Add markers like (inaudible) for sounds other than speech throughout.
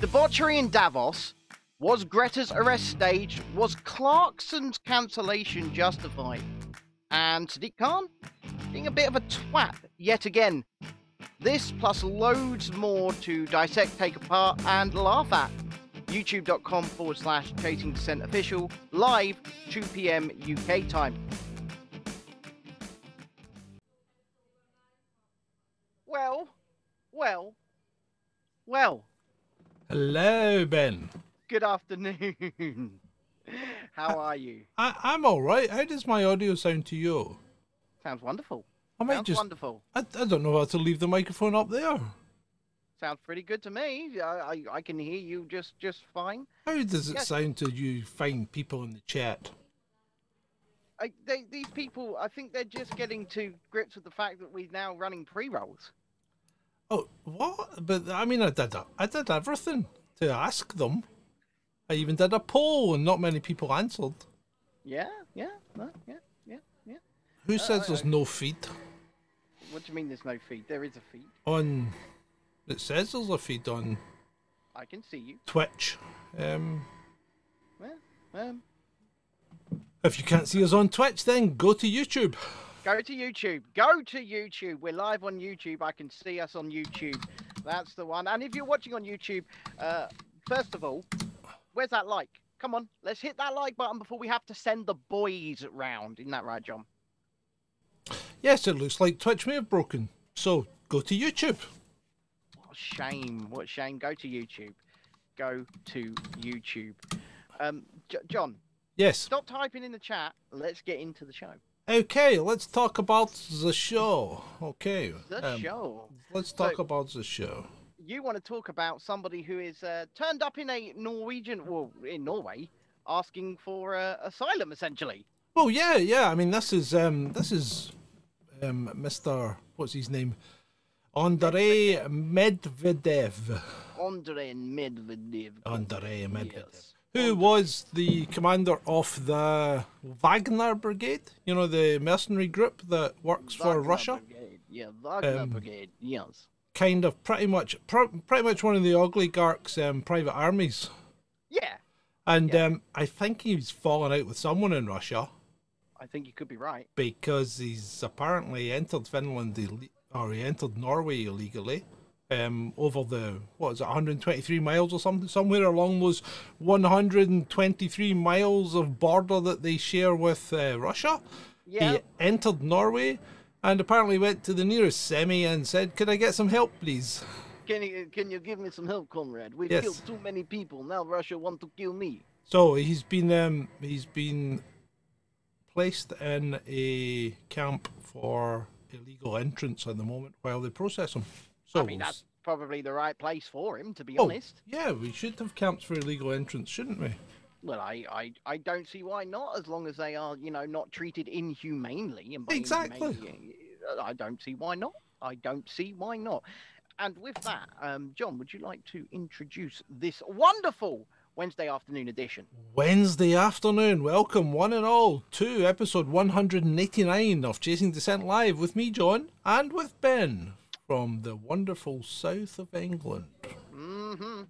Debauchery in Davos. Was Greta's arrest staged? Was Clarkson's cancellation justified? And Sadiq Khan being a bit of a twat yet again. This plus loads more to dissect, take apart, and laugh at. YouTube.com forward slash Chasing Descent official, live 2 p.m. UK time. Well, well, well, Hello, Ben. good afternoon. (laughs) How are you? I, I'm all right. How does my audio sound to you? Sounds wonderful. I might Sounds just. wonderful. I, I don't know how to leave the microphone up there. Sounds pretty good to me. I, I, I can hear you just just fine. How does it Yes. sound to you fine people in the chat? I, they, these people, I think they're just getting to grips with the fact that we're now running pre-rolls. Oh, what? But I mean, I did I did everything to ask them. I even did a poll, and not many people answered. Yeah, yeah, no, yeah, yeah, yeah. Who says I- there's no feed What do you mean there's no feed? There is a feed. on? It says there's a feed on I can see you. Twitch. Um, Well, um, if you can't see us on Twitch, then go to YouTube. Go to YouTube. Go to YouTube. We're live on YouTube. I can see us on YouTube. That's the one. And if you're watching on YouTube, uh, first of all, where's that like? Come on, let's hit that like button before we have to send the boys round. Isn't that right, John? Yes, it looks like Twitch may have broken. So go to YouTube. What shame. What shame. Go to YouTube. Go to YouTube. Um, J- John, Yes. stop typing in the chat. Let's get into the show. Okay, let's talk about the show. Okay. The um, show. Let's talk So- about the show. You want to talk about somebody who is uh, turned up in a Norwegian, well, in Norway, asking for uh, asylum, essentially. Well, yeah, yeah. I mean, this is um, this is um, Mr. What's his name? Andrei Medvedev. Andrei Medvedev. Andrei Medvedev. Yes. Who was the commander of the Wagner Brigade? You know, the mercenary group that works for Russia. Brigade. Yeah, Wagner Um, Brigade. Yes. Kind of, pretty much, pr- pretty much one of the oligarchs' um, private armies. Yeah, And Yeah. um, I think he's fallen out with someone in Russia I think you could be right. because he's apparently entered Finland Ill- or he entered Norway illegally. Um, over the what is it, 123 miles or something, somewhere along those 123 miles of border that they share with uh, Russia. Yeah. He entered Norway and apparently went to the nearest semi and said, "Can I get some help, please?" Can you can you give me some help, comrade? We've Yes. killed too many people. Now Russia want to kill me. So he's been um, he's been placed in a camp for illegal entrance at the moment while they process him. So I mean, that's probably the right place for him, to be oh, honest. yeah, we should have camps for illegal entrance, shouldn't we? Well, I, I, I don't see why not, as long as they are, you know, not treated inhumanely. And Exactly. inhumane, I don't see why not. I don't see why not. And with that, um, John, would you like to introduce this wonderful Wednesday afternoon edition? Wednesday afternoon, welcome one and all to episode 189 of Chasing Descent Live with me, John, and with Ben from the wonderful south of England. Mm-hmm.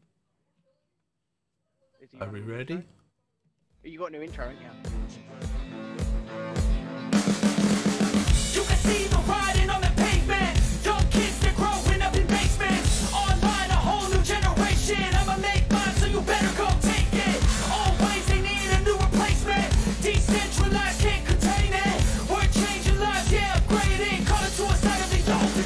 Are we ready? intro? You got a new intro, haven't you? You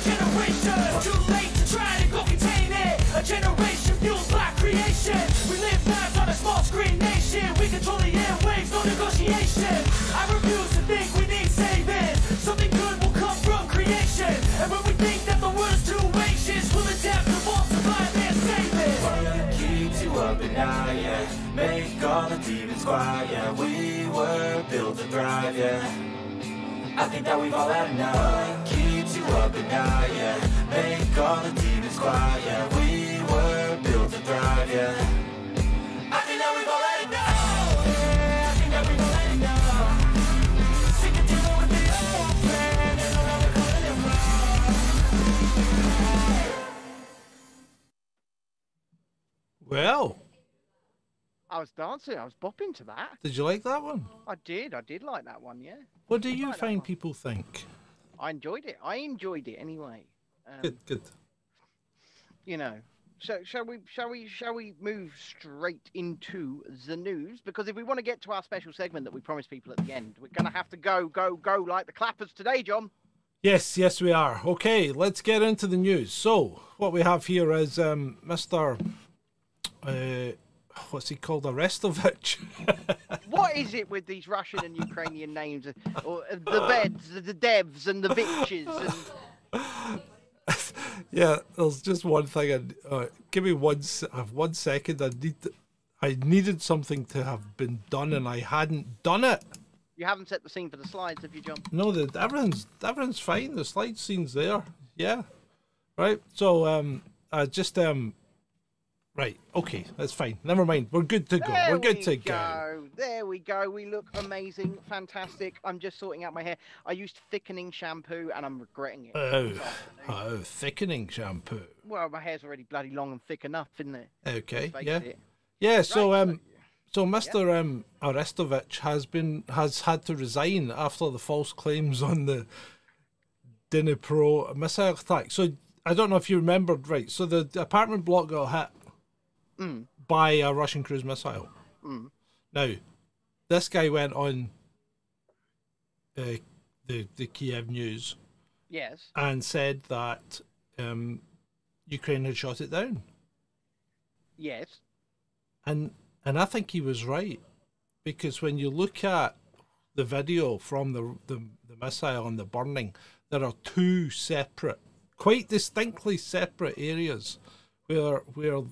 generation. Too late to try to contain it. A generation fueled by creation. We live lives on a small screen nation. We control the airwaves, no negotiation. I refuse to think we need saving. Something good will come from creation. And when we think that the world is too anxious, we'll adapt to survive and save it. What keeps you up at night, yeah Make all the demons quiet, yeah We were built to thrive, yeah I think that we've all had enough What keeps you up at night, yeah Make all the demons quiet, yeah We were built to thrive, yeah I think that we've all had enough Yeah, I think that we've all had enough Sick of dealing with this old plan And all the calling it wrong Well, I was dancing. I was bopping to that. did you like that one? I did. I did like that one. Yeah, What do you find people think? I enjoyed it. I enjoyed it anyway. Um, Good, good. you know. So shall we shall we shall we move straight into the news? Because if we want to get to our special segment that we promised people at the end, we're gonna have to go, go, go like the clappers today, John. Yes, yes, we are. Okay, let's get into the news. So, what we have here is um, Mr. Uh, what's he called? Arestovich. (laughs) What is it with these Russian and Ukrainian names? Or uh, the beds, the, devs, and the bitches, and (laughs) yeah, there's just one thing. I, uh, give me one, uh, one second. I need, I needed something to have been done, and I hadn't done it. you haven't set the scene for the slides, have you, John? No, the everything's everything's fine. The slide scene's there. Yeah, right. So um, I just um, right. Okay, that's fine. Never mind. We're good to go. There We're good we to go. go. There we go. We look amazing, fantastic. I'm just sorting out my hair. I used thickening shampoo, and I'm regretting it. Oh, oh, thickening shampoo. Well, my hair's already bloody long and thick enough, isn't it? Okay, yeah, it. yeah. So Right, um, so Mr. Um, Arestovich has been has had to resign after the false claims on the Dnipro missile attack. So I don't know if you remembered, right? So the apartment block got hit Mm. by a Russian cruise missile. Mm. Now, this guy went on uh, the the Kiev news Yes. and said that um, Ukraine had shot it down. Yes. and and I think he was right because when you look at the video from the the, the missile and the burning, there are two separate, quite distinctly separate areas where where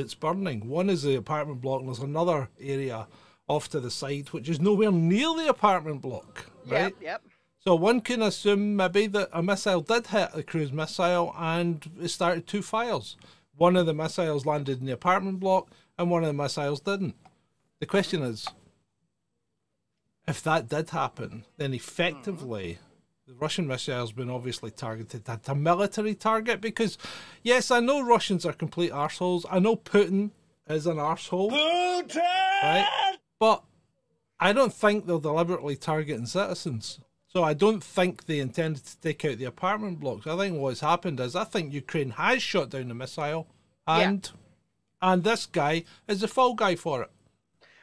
it's burning. One is the apartment block, and there's another area off to the side which is nowhere near the apartment block. Right. Yep. Yep. So one can assume maybe that a missile did hit a cruise missile and it started two fires. One of the missiles landed in the apartment block and one of the missiles didn't. The question is if that did happen, then hmm. effectively the Russian missile has been obviously targeted at a military target because, yes, I know Russians are complete arseholes. I know Putin is an arsehole. Right? But I don't think they're deliberately targeting citizens. So I don't think they intended to take out the apartment blocks. I think what's happened is I think Ukraine has shot down the missile and and this guy is the fall guy for it.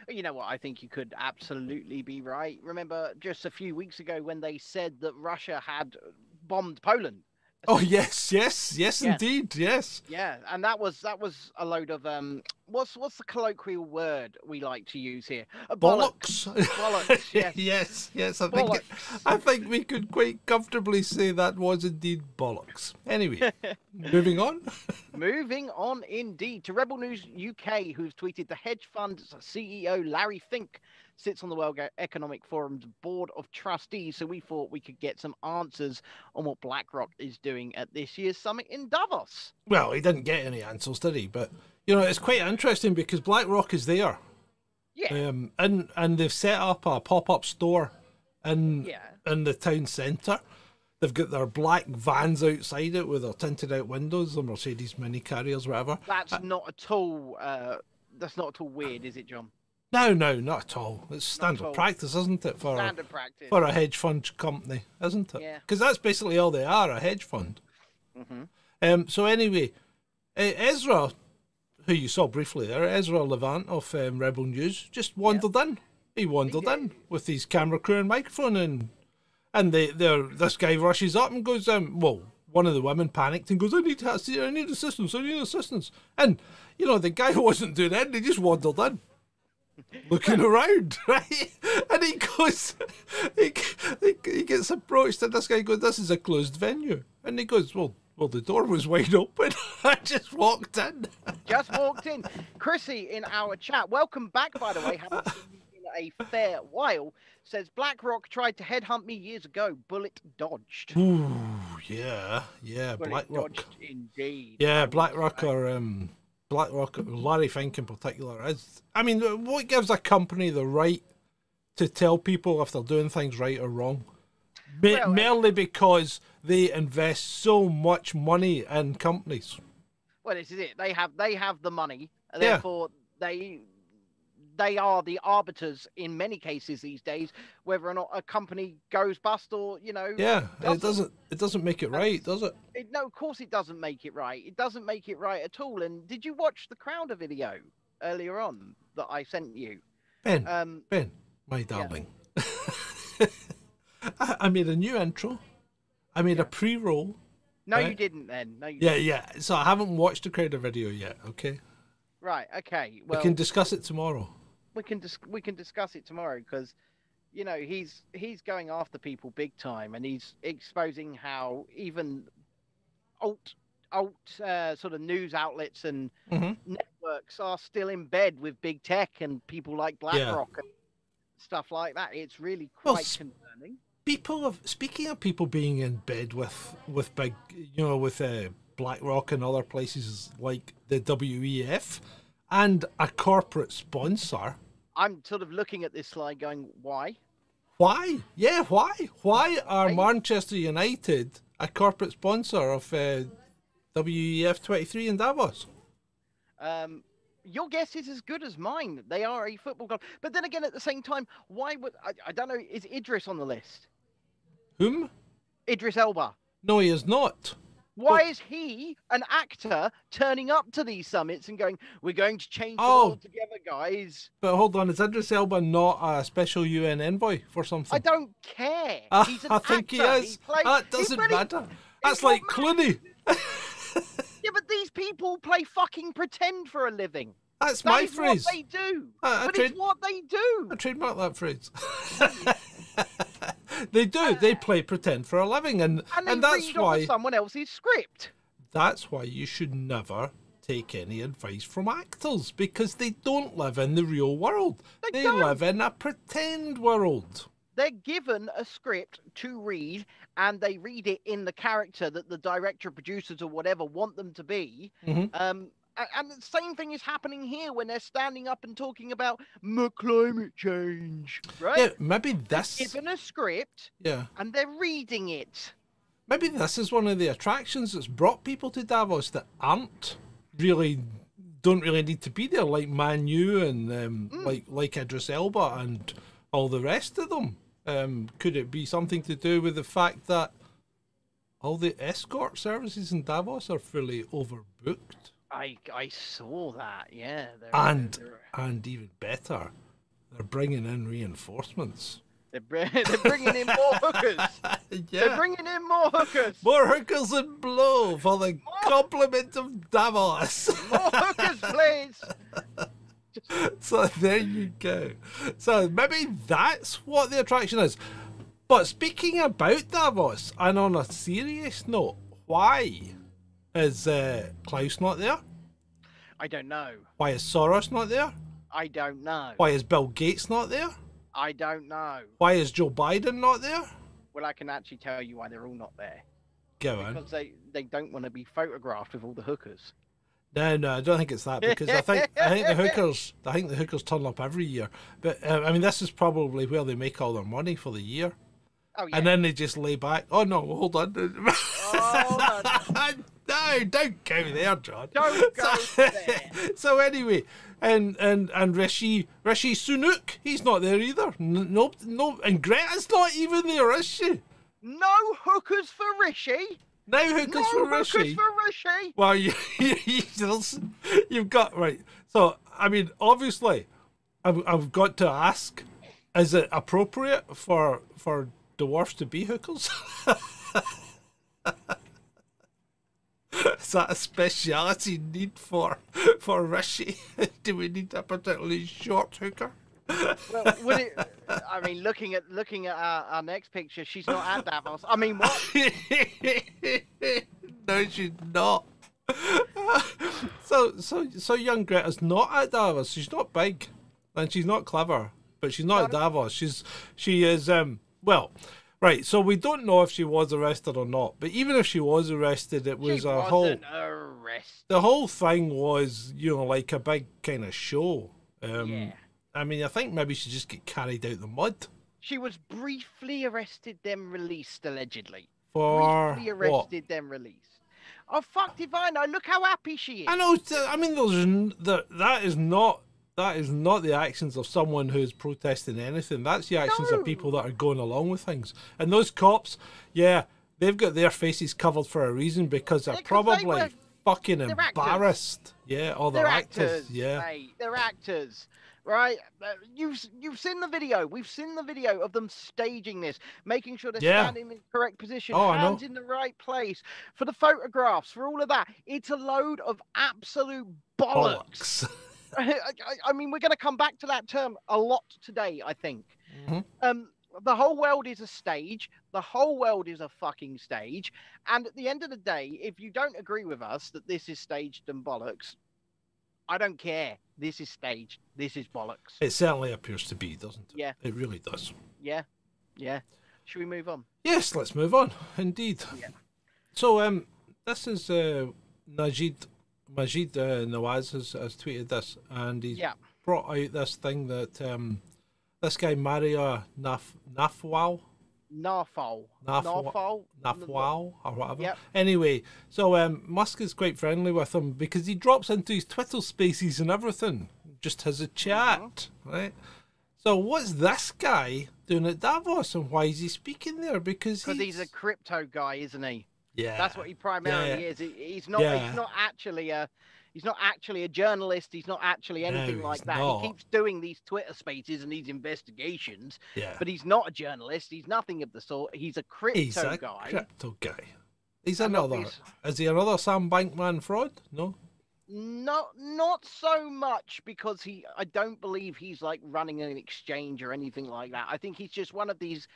You know what? I think you could absolutely be right. Remember just a few weeks ago when they said that Russia had bombed Poland. Oh yes, yes, yes Yeah. indeed, yes. Yeah, and that was that was a load of um. What's what's the colloquial word we like to use here? Uh, Bollocks. Bollocks. (laughs) Yes. yes, yes. I think Bollocks. I think we could quite comfortably say that was indeed bollocks. Anyway, (laughs) moving on. (laughs) Moving on indeed to Rebel News UK, who's tweeted the hedge fund's CEO Larry Fink sits on the World Economic Forum's board of trustees. So we thought we could get some answers on what BlackRock is doing at this year's summit in Davos. Well, he didn't get any answers, did he? But you know, it's quite interesting because BlackRock is there. Yeah, um, and and they've set up a pop up store in Yeah. in the town centre. They've got their black vans outside it with their tinted out windows, the Mercedes mini carriers, whatever. that's not at all. Uh, that's not at all weird, is it, John? No, no, not at all. It's standard all. practice, isn't it, for Standard practice. for a hedge fund company, isn't it? Yeah. Because that's basically all they are, a hedge fund. Mm-hmm. Um, so anyway, uh, Ezra, who you saw briefly there, Ezra Levant of um, Rebel News, just wandered in. He wandered in with his camera crew and microphone, and and they, they're, this guy rushes up and goes, um, well, one of the women panicked and goes, I need, I need assistance, I need assistance. And, you know, the guy who (laughs) wasn't doing it, he just wandered in. Looking around, (laughs) right? And he goes, he, he, gets approached, and this guy goes, This is a closed venue. And he goes, Well, well, the door was wide open. (laughs) I just walked in. Just walked in. Chrissy in our chat. Welcome back, by the way. Haven't seen you in a fair while. Says BlackRock tried to headhunt me years ago. Bullet dodged. Ooh, yeah, yeah, Bullet BlackRock. dodged indeed. Yeah, BlackRock or um, BlackRock, Larry Fink in particular is. I mean, what gives a company the right to tell people if they're doing things right or wrong? Well, merely because they invest so much money in companies. Well, this is it. They have they have the money, and Yeah. therefore they they are the arbiters in many cases these days whether or not a company goes bust or you know. Yeah, it doesn't. doesn't it doesn't make it right, does it? It, no, of course it doesn't make it right. It doesn't make it right at all. And did you watch the Crowder video earlier on that I sent you? Ben, Um, Ben, my darling. (laughs) I, I made a new intro. I made a pre-roll. no, you didn't. Then no, you Yeah, yeah. So I haven't watched the Crowder video yet. Okay, Right. Okay. Well, we can discuss it tomorrow. We can dis- we can discuss it tomorrow because you know he's he's going after people big time and he's exposing how even alt alt uh, sort of news outlets and Mhm. networks are still in bed with big tech and people like BlackRock and stuff like that. It's really Well, quite s- concerning. People of speaking of people being in bed with with big, you know, with uh, BlackRock and other places like the WEF, and a corporate sponsor. I'm sort of looking at this slide, going, why? Why? Yeah, why? Why are Manchester United a corporate sponsor of uh, WEF 23 in Davos? Um, your guess is as good as mine. They are a football club, but then again, at the same time, why would I, I don't know? Is Idris on the list? Whom? Idris Elba. No, he is not. Why is he, an actor, turning up to these summits and going, "We're going to change the Oh. world together, guys"? But hold on, is Idris Elba not a special UN envoy for something? I don't care. Ah, (laughs) He's an I think he actor. is. plays- that doesn't really- matter. That's like Clooney. (laughs) Yeah, but these people play fucking pretend for a living. That's That my is phrase. what they do. I- I but trade- it's what they do. I trademark that phrase. (laughs) they do. They play pretend for a living, and And and, that's why someone else's script. that's why you should never take any advice from actors because they don't live in the real world. They They, live in a pretend world. They're given a script to read, and they read it in the character that the director, producers, or whatever want them to be. Mhm. Um, a- and the same thing is happening here when they're standing up and talking about climate change, right? Yeah, maybe this. Given a script, Yeah. and they're reading it. Maybe this is one of the attractions that's brought people to Davos that aren't really don't really need to be there, like Manu and um, Mm. like like Idris Elba and all the rest of them. Um, could it be something to do with the fact that all the escort services in Davos are fully overbooked? I I saw that. Yeah. they're- And they're, and even better, they're bringing in reinforcements. they're, br- (laughs) they're bringing in more hookers. (laughs) They're bringing in more hookers. More hookers and blow for the compliment of Davos. More hookers, (laughs) please. So there you go. So maybe that's what the attraction is. But speaking about Davos, and on a serious note, why is uh, Klaus not there? I don't know. Why is Soros not there? I don't know. Why is Bill Gates not there? I don't know. Why is Joe Biden not there? Well, I can actually tell you why they're all not there. Go on. Because they, they don't want to be photographed with all the hookers. No, no, I don't think it's that because I think I think the (laughs) hookers I think the hookers turn up every year. But uh, I mean, this is probably where they make all their money for the year, Oh, yeah. and then they just lay back. Oh no, hold on. Oh, (laughs) no, don't go there, John. Don't go so, there. (laughs) so anyway, and and and Rishi Rishi Sunak, he's not there either. No, no, and Greta's not even there, is she? no hookers for Rishi. No hookers no for hookers Rishi. for Rishi. Well, (laughs) you, you, you've got right. So, I mean, obviously, I've, I've got to ask: Is it appropriate for for dwarfs to be hookers? (laughs) Is that a speciality need for for Rishi? (laughs) Do we need a particularly short hooker? Well, would it? I mean, looking at looking at our, our next picture, she's not at Davos. I mean, what? (laughs) no, she's not. so, so, so young Greta's not at Davos. She's not big, and she's not clever, but she's not at Davos. She's, she is. Um, well, right. So we don't know if she was arrested or not. But even if she was arrested, it was she a whole. wasn't arrested. The whole thing was, you know, like a big kind of show. Um, Yeah. I mean, I think maybe she just get carried out the mud She was briefly arrested, then released, allegedly. for briefly what? arrested, then released. Oh fuck I know. Look how happy she is. I know. I mean, there's that. That is not. That is not the actions of someone who's protesting anything. That's the actions No. of people that are going along with things. And those cops, yeah, they've got their faces covered for a reason because they're Yeah, they probably were- fucking they're actors. embarrassed. Yeah, or they're, They're actors. actors, Yeah. mate. They're actors, right? Uh, You've you've seen the video. We've seen the video of them staging this, making sure they're Yeah. standing in the correct position, Oh, hands in the right place for the photographs, for all of that. It's a load of absolute bollocks. Bollocks. (laughs) (laughs) I, I- I mean, we're going to come back to that term a lot today. I think. Mhm. Um, the whole world is a stage. The whole world is a fucking stage. And at the end of the day, if you don't agree with us that this is staged and bollocks, I don't care. This is staged. This is bollocks. It certainly appears to be, doesn't it? Yeah. It really does. Yeah, yeah. Should we move on? Yes, let's move on. Indeed. Yeah. So, um, this is uh, Najid Maajid uh, Nawaz has, has tweeted this, and he's Yeah. brought out this thing that um, this guy Mario Naf Nafwal. Narfol- Narfol. Nafwal or whatever. Yep. Anyway, so um, Musk is quite friendly with him because he drops into his Twitter Spaces and everything, just has a chat, right? So what's this guy doing at Davos, and why is he speaking there? Because Because he's a crypto guy, isn't he? Yeah, That's what he primarily yeah. is. He, he's not. Yeah. He's not actually a. He's not actually a journalist. He's not actually anything No, like that. not. He keeps doing these Twitter spaces and these investigations, yeah. but he's not a journalist. He's nothing of the sort. He's a crypto He's a guy. crypto guy. He's And another. obvious- Is he another Sam Bankman fraud? No. Not not so much because he. I don't believe he's like running an exchange or anything like that. I think he's just one of these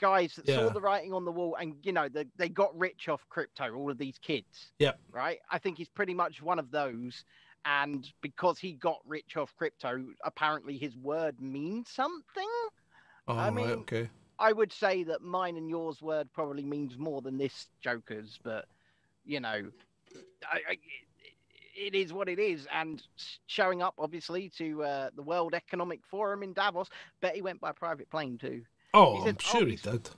guys that Yeah. saw the writing on the wall and you know they, they got rich off crypto. All of these kids. Yep. right? I think he's pretty much one of those. And because he got rich off crypto, apparently his word means something. Oh, I right, mean, okay. I would say that mine and yours word probably means more than this Joker's, but you know, I, I, it is what it is. And showing up, obviously, to uh, the World Economic Forum in Davos, bet he went by private plane too. Oh, said, I'm "Oh, sure he did.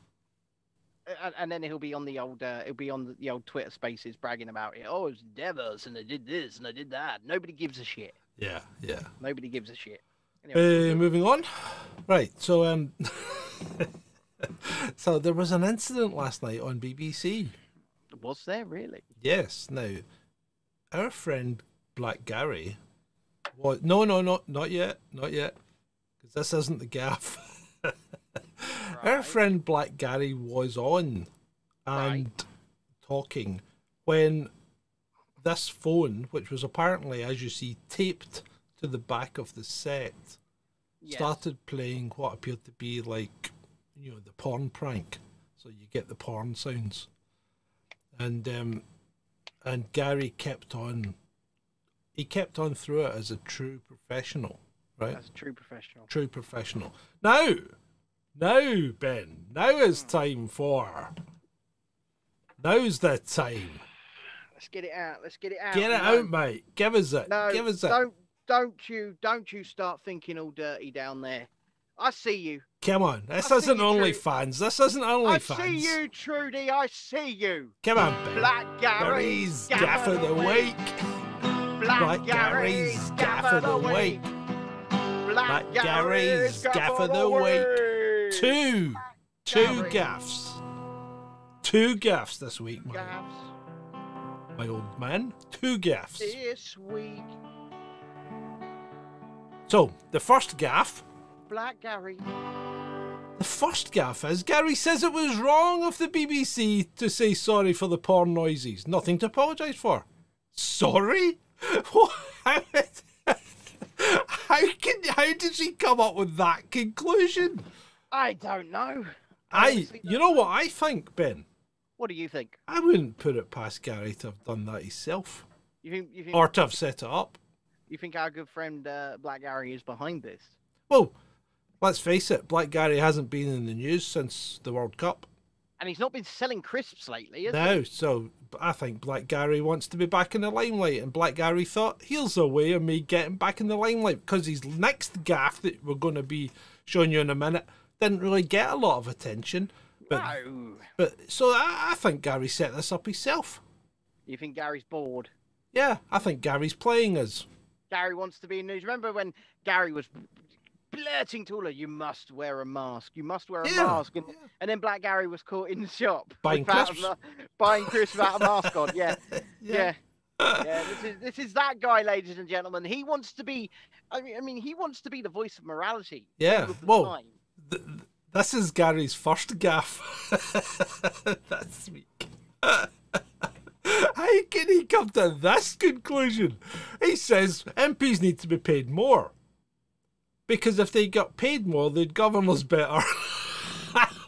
and, and then he'll be on the old uh, he'll be on the, old Twitter Spaces bragging about it. Oh, it's Davos, and I did this and I did that. Nobody gives a shit. Yeah, yeah. Nobody gives a shit. Anyway, Uh, moving on. Right. So, um, (laughs) so there was an incident last night on BBC. was there really? Yes. Now, our friend Black Gary was no, no, no, not yet, not yet, because this isn't the gaff. (laughs) Our friend Black Gary was on and Right. talking when this phone, which was apparently, as you see, taped to the back of the set, Yes. started playing what appeared to be like, you know, the porn prank. So you get the porn sounds, and um, and Gary kept on. He kept on through it as a true professional, right? That's a true professional. True professional. Now, now, Ben, now is time for. Now's the time. Let's get it out. Let's get it out. Get it out, mate. Give us it. No, Give us it. don't don't you don't you start thinking all dirty down there. I see you. Come on. This I isn't you, only Drew. fans. This isn't only fans. I see you, Trudy. I see you. Come on, Ben. Black Gary's Gary's gaff of the week. Black, Black Gary's gaff of the week. Black Gary's gaff of the week. Two, two gaffs. Two gaffs this week, my, gaffs my old man. Two gaffs. this week. So, the first gaff. Black Gary. The first gaff is Gary says it was wrong of the BBC to say sorry for the porn noises. Nothing to apologise for. Sorry? (laughs) What? How, (laughs) how can how did she come up with that conclusion? I don't know. I honestly you know what I think, Ben? What do you think? I wouldn't put it past Gary to have done that himself. You think you think Or to have set it up. you think our good friend uh, Black Gary is behind this? Well, let's face it, Black Gary hasn't been in the news since the World Cup. And he's not been selling crisps lately, has he? No, so I think Black Gary wants to be back in the limelight, and Black Gary thought here's a way of me getting back in the limelight because his next gaff that we're going to be showing you in a minute didn't really get a lot of attention. But No. but so I, I think Gary set this up himself. You think Gary's bored? Yeah, I think Gary's playing us. Gary wants to be in news. Remember when Gary was blurting to all of you must wear a mask. You must wear a Yeah, mask. And, and then Black Gary was caught in the shop (laughs) Buying without a crisps. buying crisps without a mask on. (laughs) Yeah. Yeah. Yeah, this is this is that guy, ladies and gentlemen. He wants to be. I mean, I mean, he wants to be the voice of morality. Yeah, well, time. Th- th- this is Gary's first gaff (laughs) this week. How can he come to this conclusion? He says MPs need to be paid more. Because if they got paid more, they'd govern us better. (laughs)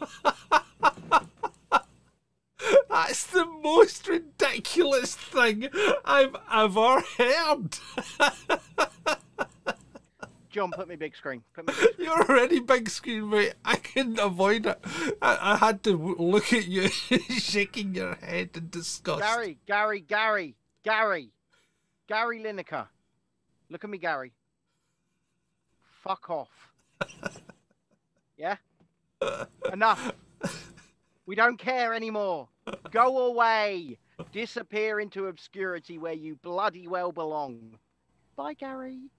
That's the most ridiculous thing I've ever heard. (laughs) John, put me big screen. Put me (laughs) big screen. You're already big screen, mate. I couldn't avoid it. I, I had to look at you (laughs) shaking your head in disgust. Gary, Gary, Gary, Gary, Gary Lineker. Look at me, Gary. Fuck off. (laughs) yeah? Enough. We don't care anymore. Go away. Disappear into obscurity where you bloody well belong. Bye, Gary.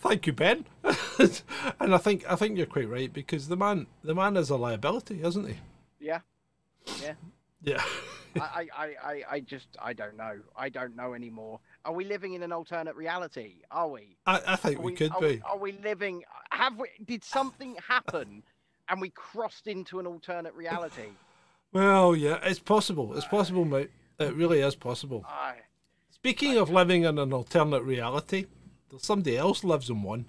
Thank you, Ben. (laughs) and I think I think you're quite right because the man the man is a liability, isn't he? Yeah? Yeah. Yeah. I, I, I, I- I just, I don't know. I don't know anymore. Are we living in an alternate reality? Are we? I, I think Are we could are be. Are we living? Have we? Did something happen, and we crossed into an alternate reality? Well, yeah, it's possible. It's possible, mate. It really is possible. I, Speaking of living in an alternate reality, there's somebody else lives in one.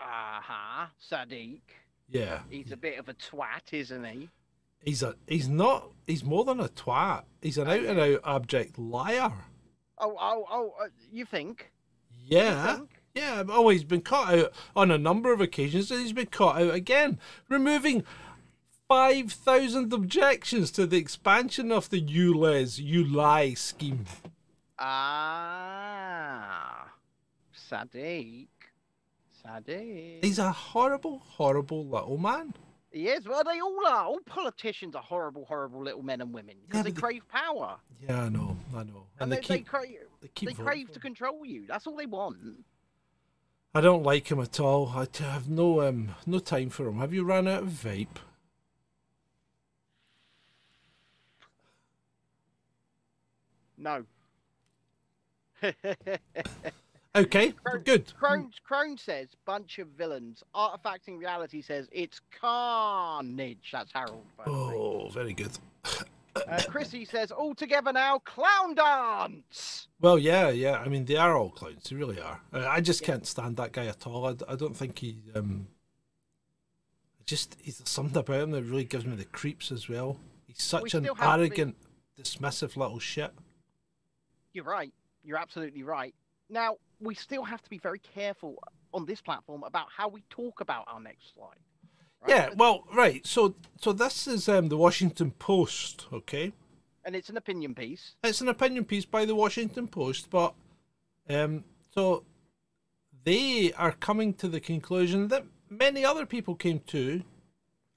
uh-huh. Sadiq. Yeah. He's a bit of a twat, isn't he? He's a he's not he's more than a twat. He's an out and out abject liar. Oh, oh, oh. Uh, you think? Yeah. think? Yeah, oh, he's been caught out on a number of occasions, and he's been caught out again, removing 5,000 objections to the expansion of the ULEZ, ULI scheme. Ah, Sadiq. Sadiq. He's a horrible, horrible little man. He is. Well, they all are. All politicians are horrible, horrible little men and women because Yeah, they but the- crave power. Yeah, I know, I know. And, And, they, they, keep, they crave, they keep they crave to control you. That's all they want. I don't like him at all. I have no um no time for him. Have you run out of vape? No. (laughs) Okay, Crone- good. Crone, Crone says, bunch of villains. Artifacting Reality says, it's carnage. That's Harold. By the way. Oh, very good. Uh, Chrissy says, all together now, clown dance. Well, yeah, yeah. I mean, they are all clowns. They really are. Uh, I just can't stand that guy at all. I don't think he. Um, just he's something about him that really gives me the creeps as well. He's such an still have arrogant, dismissive little shit. You're right. You're absolutely right. Now, we still have to be very careful on this platform about how we talk about our next slide. right? Yeah. Well, right. So, so this is um, the Washington Post. Okay. And it's an opinion piece. It's an opinion piece by the Washington Post, but um, so they are coming to the conclusion that many other people came to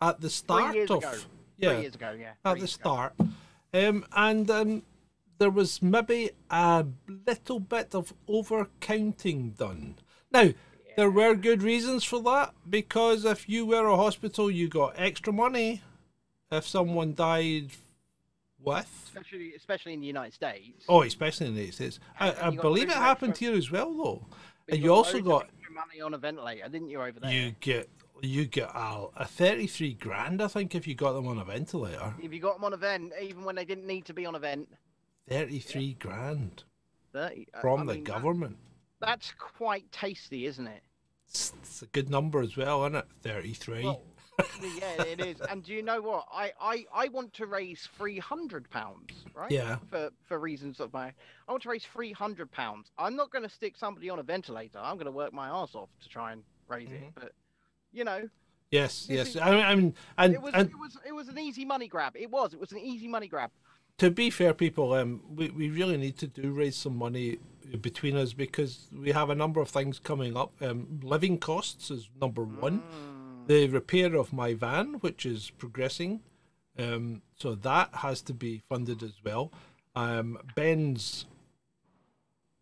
at the start years of ago. yeah Three years ago, yeah. at the years ago. start, um, and um, there was maybe a little bit of overcounting done. Now. There were good reasons for that because if you were a hospital, you got extra money. If someone died with Especially, especially in the United States. Oh, especially in the United States. I, And I got believe it happened extra- here as well, though. And you also got extra money on a ventilator, didn't you, over there? you get you get a, a thirty-three grand, I think, if you got them on a ventilator. If you got them on a vent, even when they didn't need to be on a vent, Thirty-three grand 30. uh, from I the mean, that- government. that's quite tasty, isn't it? It's, it's a good number as well, isn't it? Thirty-three. Well, (laughs) yeah, it is. And do you know what? I, I, I want to raise three hundred pounds, right? Yeah. For for reasons of my, I want to raise three hundred pounds. I'm not going to stick somebody on a ventilator. I'm going to work my ass off to try and raise Mm-hmm. it. But you know, yes, yes. is- I mean, I mean, and, it was and it was it was an easy money grab. It was. It was an easy money grab. To be fair, people, um, we, we really need to do raise some money between us because we have a number of things coming up. Um, living costs is number one. Mm. The repair of my van, which is progressing. Um, so that has to be funded as well. Um, Ben's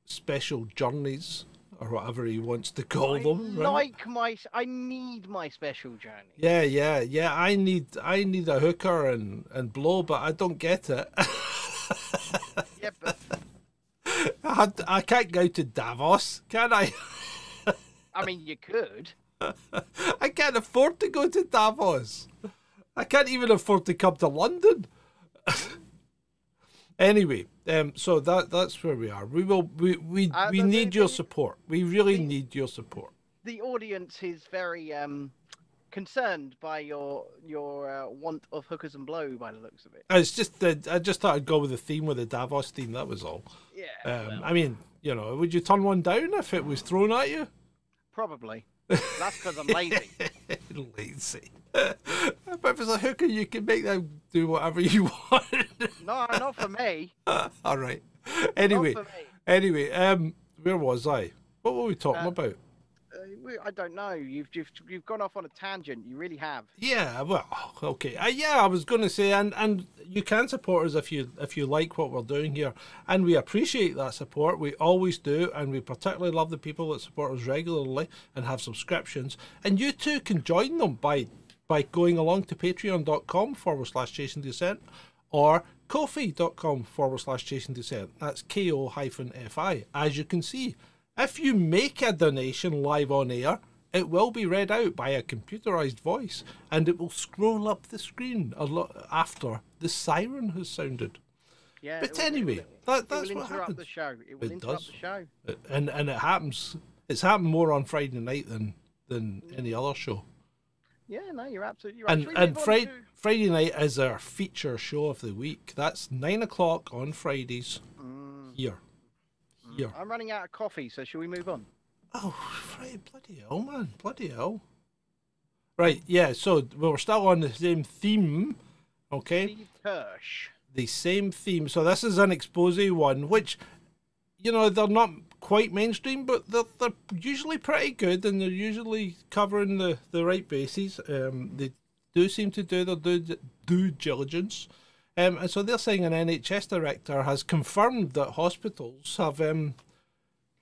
special journeys, or whatever he wants to call I them. right? like my. I need my special journey. Yeah, yeah, yeah. I need I need a hooker and and blow, but I don't get it. (laughs) Yeah, but I, had, I can't go to Davos, can I? I mean, you could. (laughs) I can't afford to go to Davos. I can't even afford to come to London. (laughs) anyway, um, so that that's where we are. We will we we, Uh, we the- the need your support. We really the- need your support. The audience is very um concerned by your your uh, want of hookers and blow, by the looks of it. It's just that I just thought I'd go with the theme with the Davos theme. That was all. Yeah. Um, well, I mean, you know, would you turn one down if it was thrown at you? probably. That's because I'm lazy. (laughs) Lazy. (laughs) but if it's a hooker, you can make them do whatever (laughs) you want. No, not for me. (laughs) All right. Anyway, Not for me. anyway, um, where was I? What were we talking Uh, about? Uh, I don't know. You've, you've you've gone off on a tangent. You really have. Yeah, well, okay. Uh, yeah, I was going to say, and and you can support us if you if you like what we're doing here, and we appreciate that support. We always do, and we particularly love the people that support us regularly and have subscriptions. And you too can join them by by going along to patreon.com forward slash chasing descent or kofi.com forward slash chasing descent. That's ko hyphen fi. As you can see, if you make a donation live on air, it will be read out by a computerized voice and it will scroll up the screen a lot after the siren has sounded. Yeah. But it will- it anyway, that, that's will what happens. the show. It will It does. the show. And and it happens. It's happened more on Friday night than than any other show. Yeah, no, you're absolutely right. And and Friday to- Friday night is our feature show of the week. That's nine o'clock on Fridays Mm. here. Here. I'm running out of coffee, so shall we move on? Oh, Friday, bloody hell, man, bloody hell. Right, yeah. So we're still on the same theme. Okay. Steve Kirsch. the same theme. So this is an expose one, which you know they're not quite mainstream, but they're, they're usually pretty good, and they're usually covering the, the right bases. Um, they do seem to do their due, due diligence. Um, and so they're saying an NHS director has confirmed that hospitals have, um,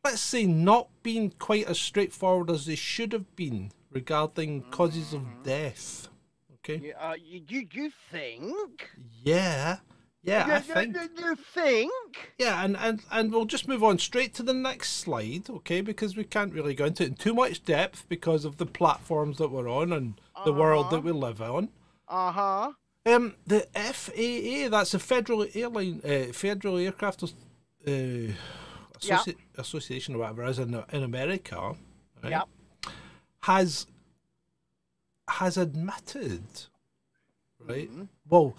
let's say, not been quite as straightforward as they should have been regarding causes of death. Okay. You, uh, you, you think? Yeah. Yeah, I You- you- think. you- you think? Yeah, and, and, and we'll just move on straight to the next slide, okay? Because we can't really go into it in too much depth because of the platforms that we're on and the world that we live on. Uh huh. Um, the FAA, that's the Federal Airline, uh, Federal Aircraft uh, Associ- Association or whatever it is in, in America, right, Yep. has has admitted, right? Mm-hmm. Well,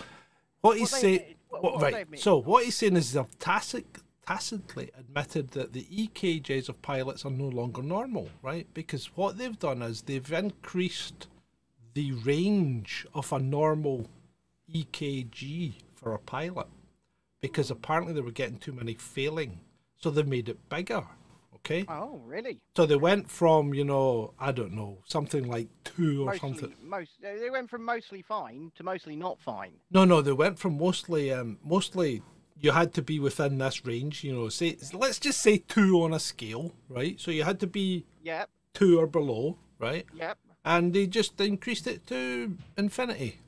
what he's they saying, admitted? What- what, what have they right? So what he's saying is they've tacit, tacitly admitted that the EKGs of pilots are no longer normal, right? Because what they've done is they've increased the range of a normal EKG for a pilot because apparently they were getting too many failing, so they made it bigger. Okay, Oh, really? so they went from you know I don't know something like two or Mostly, something. most. They went from mostly fine to mostly not fine. No, no, they went from mostly, um, mostly you had to be within this range. You know, say let's just say two on a scale, right? So you had to be Yep. two or below, right? Yep. And they just increased it to infinity.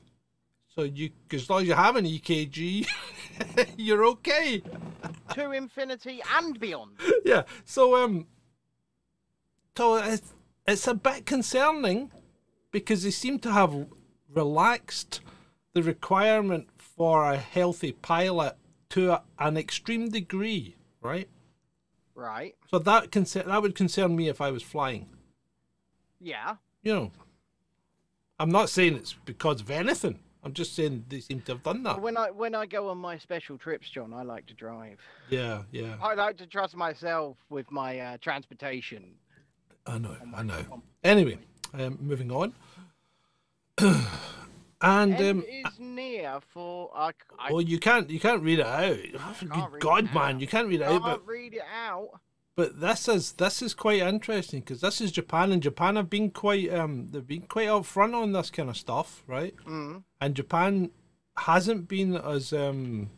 So you, as long as you have an EKG, (laughs) you're okay. to infinity and beyond. (laughs) yeah. So um, so it's, it's a bit concerning because they seem to have relaxed the requirement for a healthy pilot to a, an extreme degree, right? Right. So that concern that would concern me if I was flying. Yeah. You know, I'm not saying it's because of anything. I'm just saying they seem to have done that. When I when I go on my special trips, John, I like to drive. Yeah, yeah. I like to trust myself with my uh, transportation. I know, I know. Anyway, um, moving on. (clears throat) and End um, is near for I, I well, you can't you can't read it out. can't God, it man, out. you can't read it out. can't But read it out. But this is this is quite interesting because this is Japan, and Japan have been quite um they've been quite upfront on this kind of stuff, right? Mm. And Japan hasn't been as um,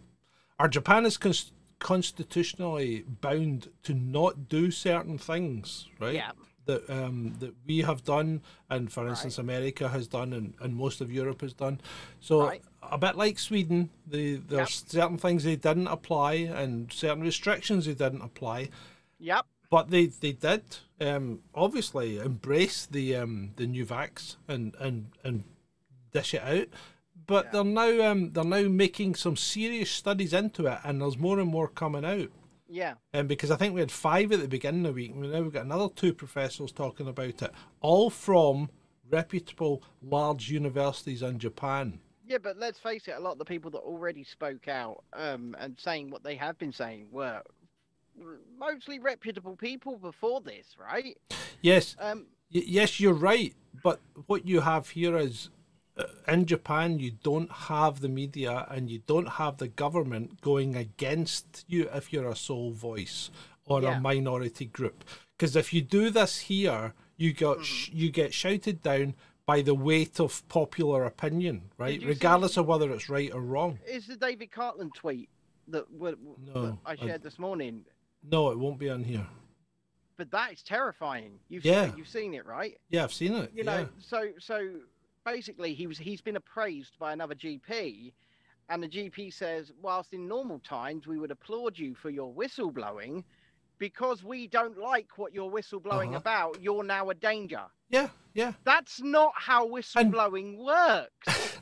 or Japan is cons- constitutionally bound to not do certain things, right? Yeah. That um, that we have done, and for instance, America has done, and, and most of Europe has done. So Right. a bit like Sweden, they, there's certain things they didn't apply, and certain restrictions they didn't apply Yep. but they they did um, obviously embrace the um, the new vax and and and dish it out. But they're now um, they're now making some serious studies into it, and there's more and more coming out. Yeah. Um, because I think we had five at the beginning of the week, and now we've got another two professors talking about it, all from reputable large universities in Japan. Yeah, but let's face it, a lot of the people that already spoke out um, and saying what they have been saying were mostly reputable people before this, right? Yes, Um, Y- yes, you're right. But what you have here is uh, in Japan, you don't have the media and you don't have the government going against you if you're a sole voice or Yeah. a minority group. Because if you do this here, you got sh- you get shouted down by the weight of popular opinion, right? Regardless of whether it's right or wrong. is the David Cartland tweet that, w- w- No, that I I- shared this morning? No, it won't be on here. But that is terrifying. You've Yeah. seen, you've seen it, right? Yeah, I've seen it. You yeah. know, so so basically he was he's been appraised by another GP, and the GP says, whilst in normal times we would applaud you for your whistleblowing, because we don't like what you're whistleblowing Uh-huh. about, you're now a danger. yeah, yeah. That's not how whistleblowing works. (laughs)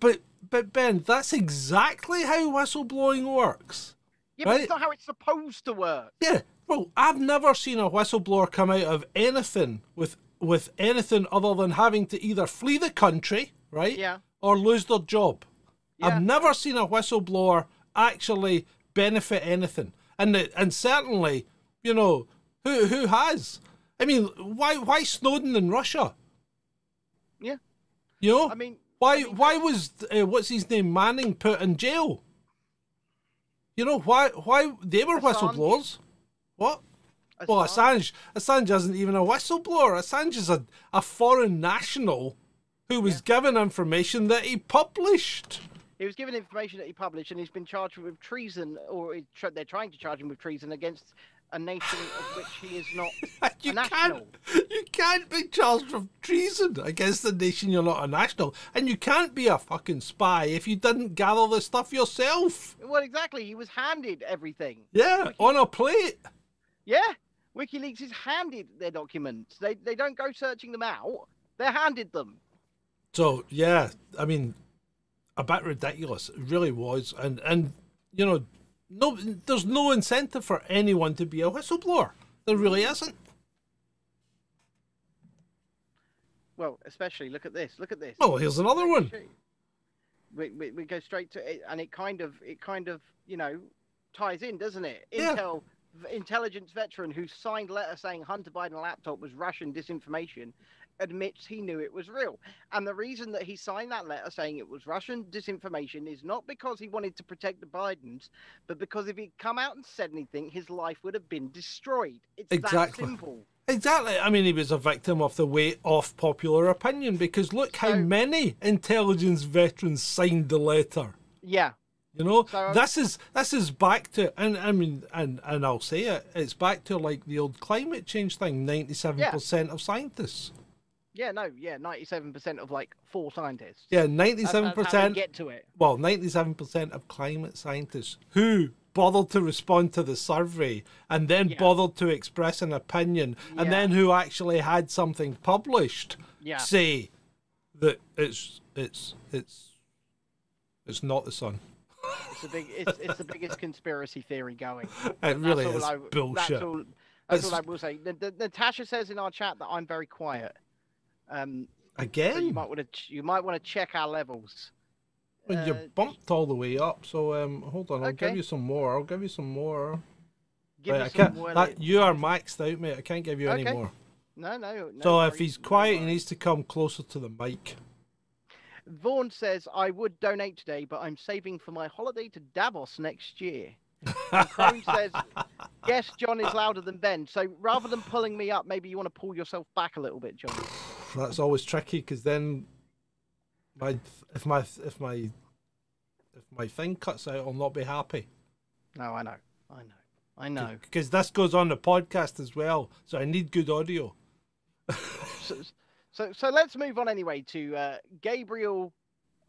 But but Ben, that's exactly how whistleblowing works. Yeah, but Right. it's not how it's supposed to work. Yeah. Well, I've never seen a whistleblower come out of anything with with anything other than having to either flee the country, right? Yeah. Or lose their job. Yeah. I've never seen a whistleblower actually benefit anything. And the, and certainly, you know, who who has? I mean, why why Snowden in Russia? Yeah. You know? I mean, Why I mean, why was uh, what's his name Manning put in jail? You know why why they were Assange. whistleblowers? What? Well, Assange Assange isn't even a whistleblower. Assange is a, a foreign national who was given information that he published. He was given information that he published, and he's been charged with treason, or he- they're trying to charge him with treason against a nation of which he is not (laughs) You a national. can't you can't be charged with treason against the nation you're not a national, and you can't be a fucking spy if you didn't gather the stuff yourself. Well, exactly. He was handed everything. Yeah, on a plate. Yeah, WikiLeaks is handed their documents. They they don't go searching them out. They're handed them. So yeah, I mean, a bit ridiculous. It really was, and and you know, no, there's no incentive for anyone to be a whistleblower. There really isn't. Well, especially look at this. Look at this. Oh, here's another one. We, we, we go straight to it, and it kind of it kind of you know ties in, doesn't it? Yeah. Intel intelligence veteran who signed letter saying Hunter Biden laptop was Russian disinformation admits he knew it was real. And the reason that he signed that letter saying it was Russian disinformation is not because he wanted to protect the Bidens, but because if he'd come out and said anything, his life would have been destroyed. It's Exactly. that simple. Exactly. I mean, he was a victim of the weight of popular opinion because look how many intelligence veterans signed the letter. Yeah. You know, So- this is this is back to, and I mean, and and I'll say it, it's back to like the old climate change thing. Ninety-seven percent of scientists. Yeah, no, yeah, ninety-seven percent of like four scientists. Yeah, ninety-seven that's how they percent. get to it. Well, ninety-seven percent of climate scientists who bothered to respond to the survey and then Yeah. bothered to express an opinion, and Yeah. then who actually had something published, Yeah. say that it's it's it's it's not the sun. It's the big. It's, it's the biggest conspiracy theory going. (laughs) It really is I, bullshit. That's all. That's all I will say. N- N- Natasha says in our chat that I'm very quiet. Um, so you Again, might want to. You might want to check our levels. well, you uh, bumped all the way up. So um, hold on, I'll give you some more. I'll give you some more. Give Right, me I some can't, more. that, you are maxed out, mate. I can't give you any more. No, no. no so if he's no quiet, he needs to come closer to the mic. Vaughan says I would donate today, but I'm saving for my holiday to Davos next year. (laughs) Crone says, "Yes, John is louder than Ben. So rather than pulling me up, maybe you want to pull yourself back a little bit, John." That's always tricky because then my if my if my if my thing cuts out, I'll not be happy. No, I know. I know. I know. Because this goes on the podcast as well, so I need good audio. (laughs) so, so, so let's move on anyway to uh, Gabriel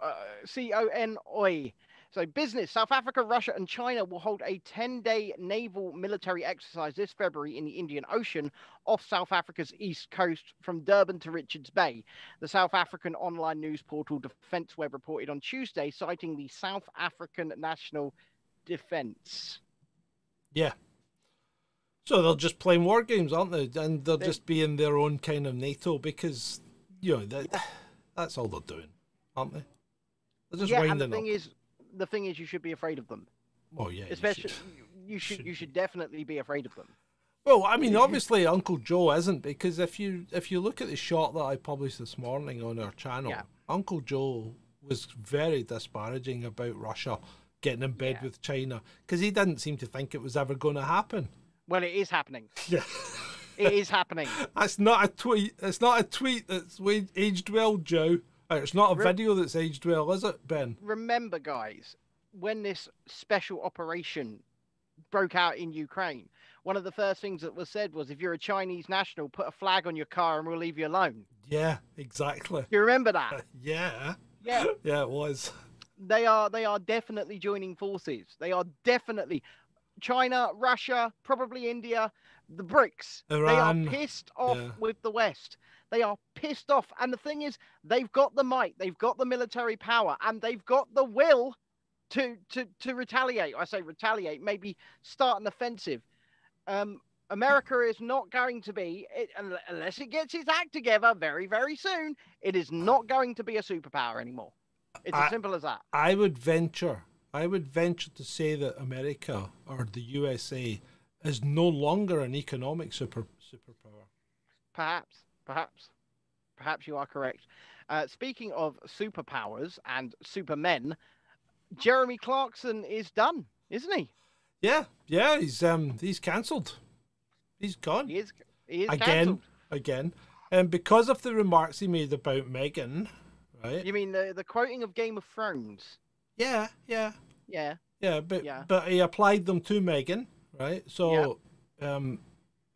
uh, C O N Oi. So, business South Africa, Russia, and China will hold a 10 day naval military exercise this February in the Indian Ocean off South Africa's east coast from Durban to Richards Bay. The South African online news portal Defence Web reported on Tuesday, citing the South African National Defence. Yeah. So they'll just play war games, aren't they? And they'll They- just be in their own kind of NATO because, you know, that, that's all they're doing, aren't they? They're just yeah, and the thing up. is, the thing is, you should be afraid of them. oh yeah. you Especially, should. you should, should you should definitely be afraid of them. Well, I mean, obviously Uncle Joe isn't because if you if you look at the shot that I published this morning on our channel, Yeah. Uncle Joe was very disparaging about Russia getting in bed Yeah. with China because he didn't seem to think it was ever going to happen. Well, it is happening. (laughs) Yeah. It is happening. That's not a tweet. It's not a tweet that's aged well, Joe. Uh, It's not a Re- video that's aged well, is it, Ben? Remember, guys, when this special operation broke out in Ukraine, one of the first things that was said was, "If you're a Chinese national, put a flag on your car, and we'll leave you alone." Yeah, exactly. You remember that? (laughs) Yeah, Yeah. yeah, it was. they are they are definitely joining forces. They are definitely China, Russia, probably India, the BRICS. Iran, They are pissed off yeah. with the West. They are pissed off. And the thing is, they've got the might, they've got the military power, and they've got the will to to to retaliate. I say retaliate, maybe start an offensive. Um, America is not going to be, it, unless it gets its act together very, very soon, it is not going to be a superpower anymore. It's I- as simple as that. I would venture, I would venture to say that America or the USA is no longer an economic super superpower. Perhaps, perhaps, perhaps you are correct. Uh, speaking of superpowers and supermen, Jeremy Clarkson is done, isn't he? Yeah, yeah, he's um he's cancelled. He's gone He is. He is again, cancelled. again, and because of the remarks he made about Meghan, right? You mean the the quoting of Game of Thrones? Yeah, yeah, Yeah. yeah, but Yeah. but he applied them to Meghan, right? So, um,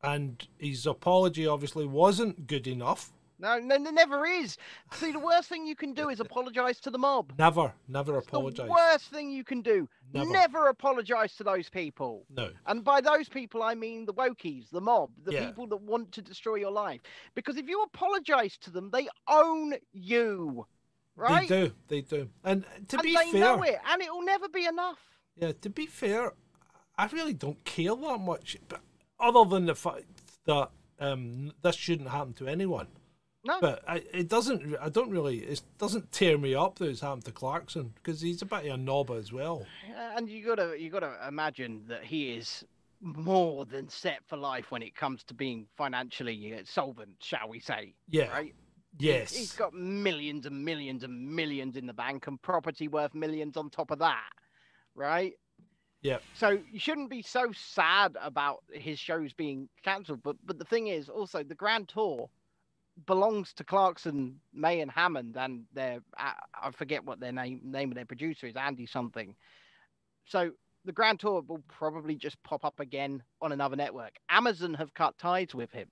and his apology obviously wasn't good enough. No, no, there never is. See, the worst thing you can do is apologize to the mob. Never, never It's apologize. The worst thing you can do. Never. Never apologize to those people. No, And by those people, I mean the wokies, the mob, the Yeah. people that want to destroy your life. Because if you apologize to them, they own you, right? they do, they do. And to and be they fair, know it, and it will never be enough. Yeah, to be fair, I really don't care that much. But other than the fact that um, this shouldn't happen to anyone. No, But I, it doesn't. I don't really. It doesn't tear me up that it's happened to Clarkson because he's a bit of a knob as well. and you gotta you gotta imagine that he is more than set for life when it comes to being financially uh, solvent, shall we say? Yeah. Right. Yes. He's got millions and millions and millions in the bank and property worth millions on top of that, right? Yep. So you shouldn't be so sad about his shows being cancelled. But but the thing is, also the Grand Tour belongs to Clarkson, May, and Hammond, and their I I forget what their name name of their producer is, Andy something. So the Grand Tour will probably just pop up again on another network. Amazon have cut ties with him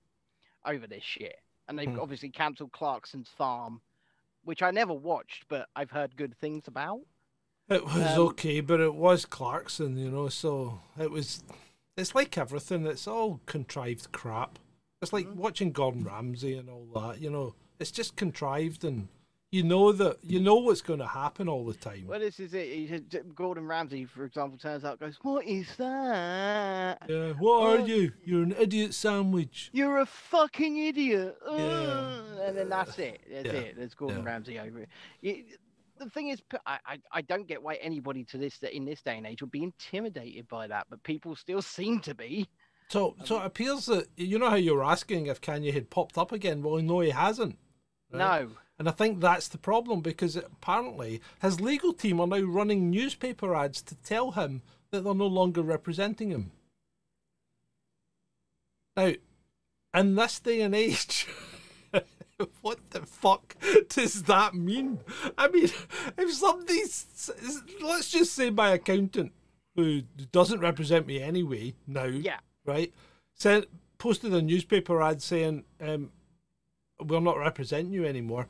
over this shit, and they've Hmm. obviously cancelled Clarkson's Farm, which I never watched, but I've heard good things about. It was Um, okay, but it was Clarkson, you know. So it was. It's like everything. It's all contrived crap. It's like Mm-hmm. watching Gordon Ramsay and all that. You know, it's just contrived, and you know that you know what's going to happen all the time. Well, this is it. Gordon Ramsay, for example, turns out goes, "What is that? Yeah. What are Oh. you? You're an idiot sandwich. You're a fucking idiot." Yeah. Uh," And then that's it. That's Yeah. it. There's Gordon Yeah. Ramsay over it. You- the thing is, I I don't get why anybody to this in this day and age would be intimidated by that, but people still (laughs) seem to be. So, so it appears that you know how you were asking if Kanye had popped up again. Well, no, he hasn't. right? No. And I think that's the problem because apparently his legal team are now running newspaper ads to tell him that they're no longer representing him. Now, in this day and age, (laughs) (laughs) what the fuck does that mean? I mean, (laughs) if somebody, s- s- let's just say my accountant, who doesn't represent me anyway now, Yeah. right, sent posted a newspaper ad saying, um, "We're not representing you anymore."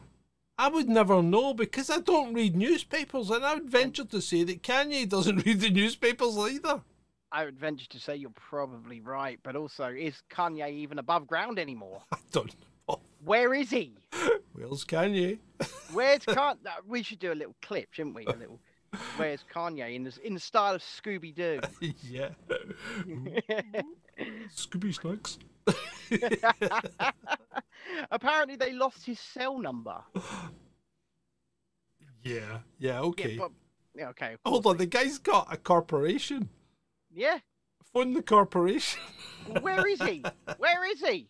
I would never know because I don't read newspapers, and I would venture to say that Kanye doesn't (laughs) read the newspapers either. I would venture to say you're probably right, but also, is Kanye even above ground anymore? I don't know. Where is he? Where's Kanye? Where's (laughs) Kanye? We should do a little clip, shouldn't we? A little. Where's Kanye in the in the style of (laughs) (laughs) Scooby Doo? yeah. Scooby Snacks. Apparently, they lost his cell number. (gasps) Yeah, yeah, okay. Yeah, but yeah, okay. Hold on, the guy's got a corporation. Yeah. Fund the corporation. Where is he? Where is he?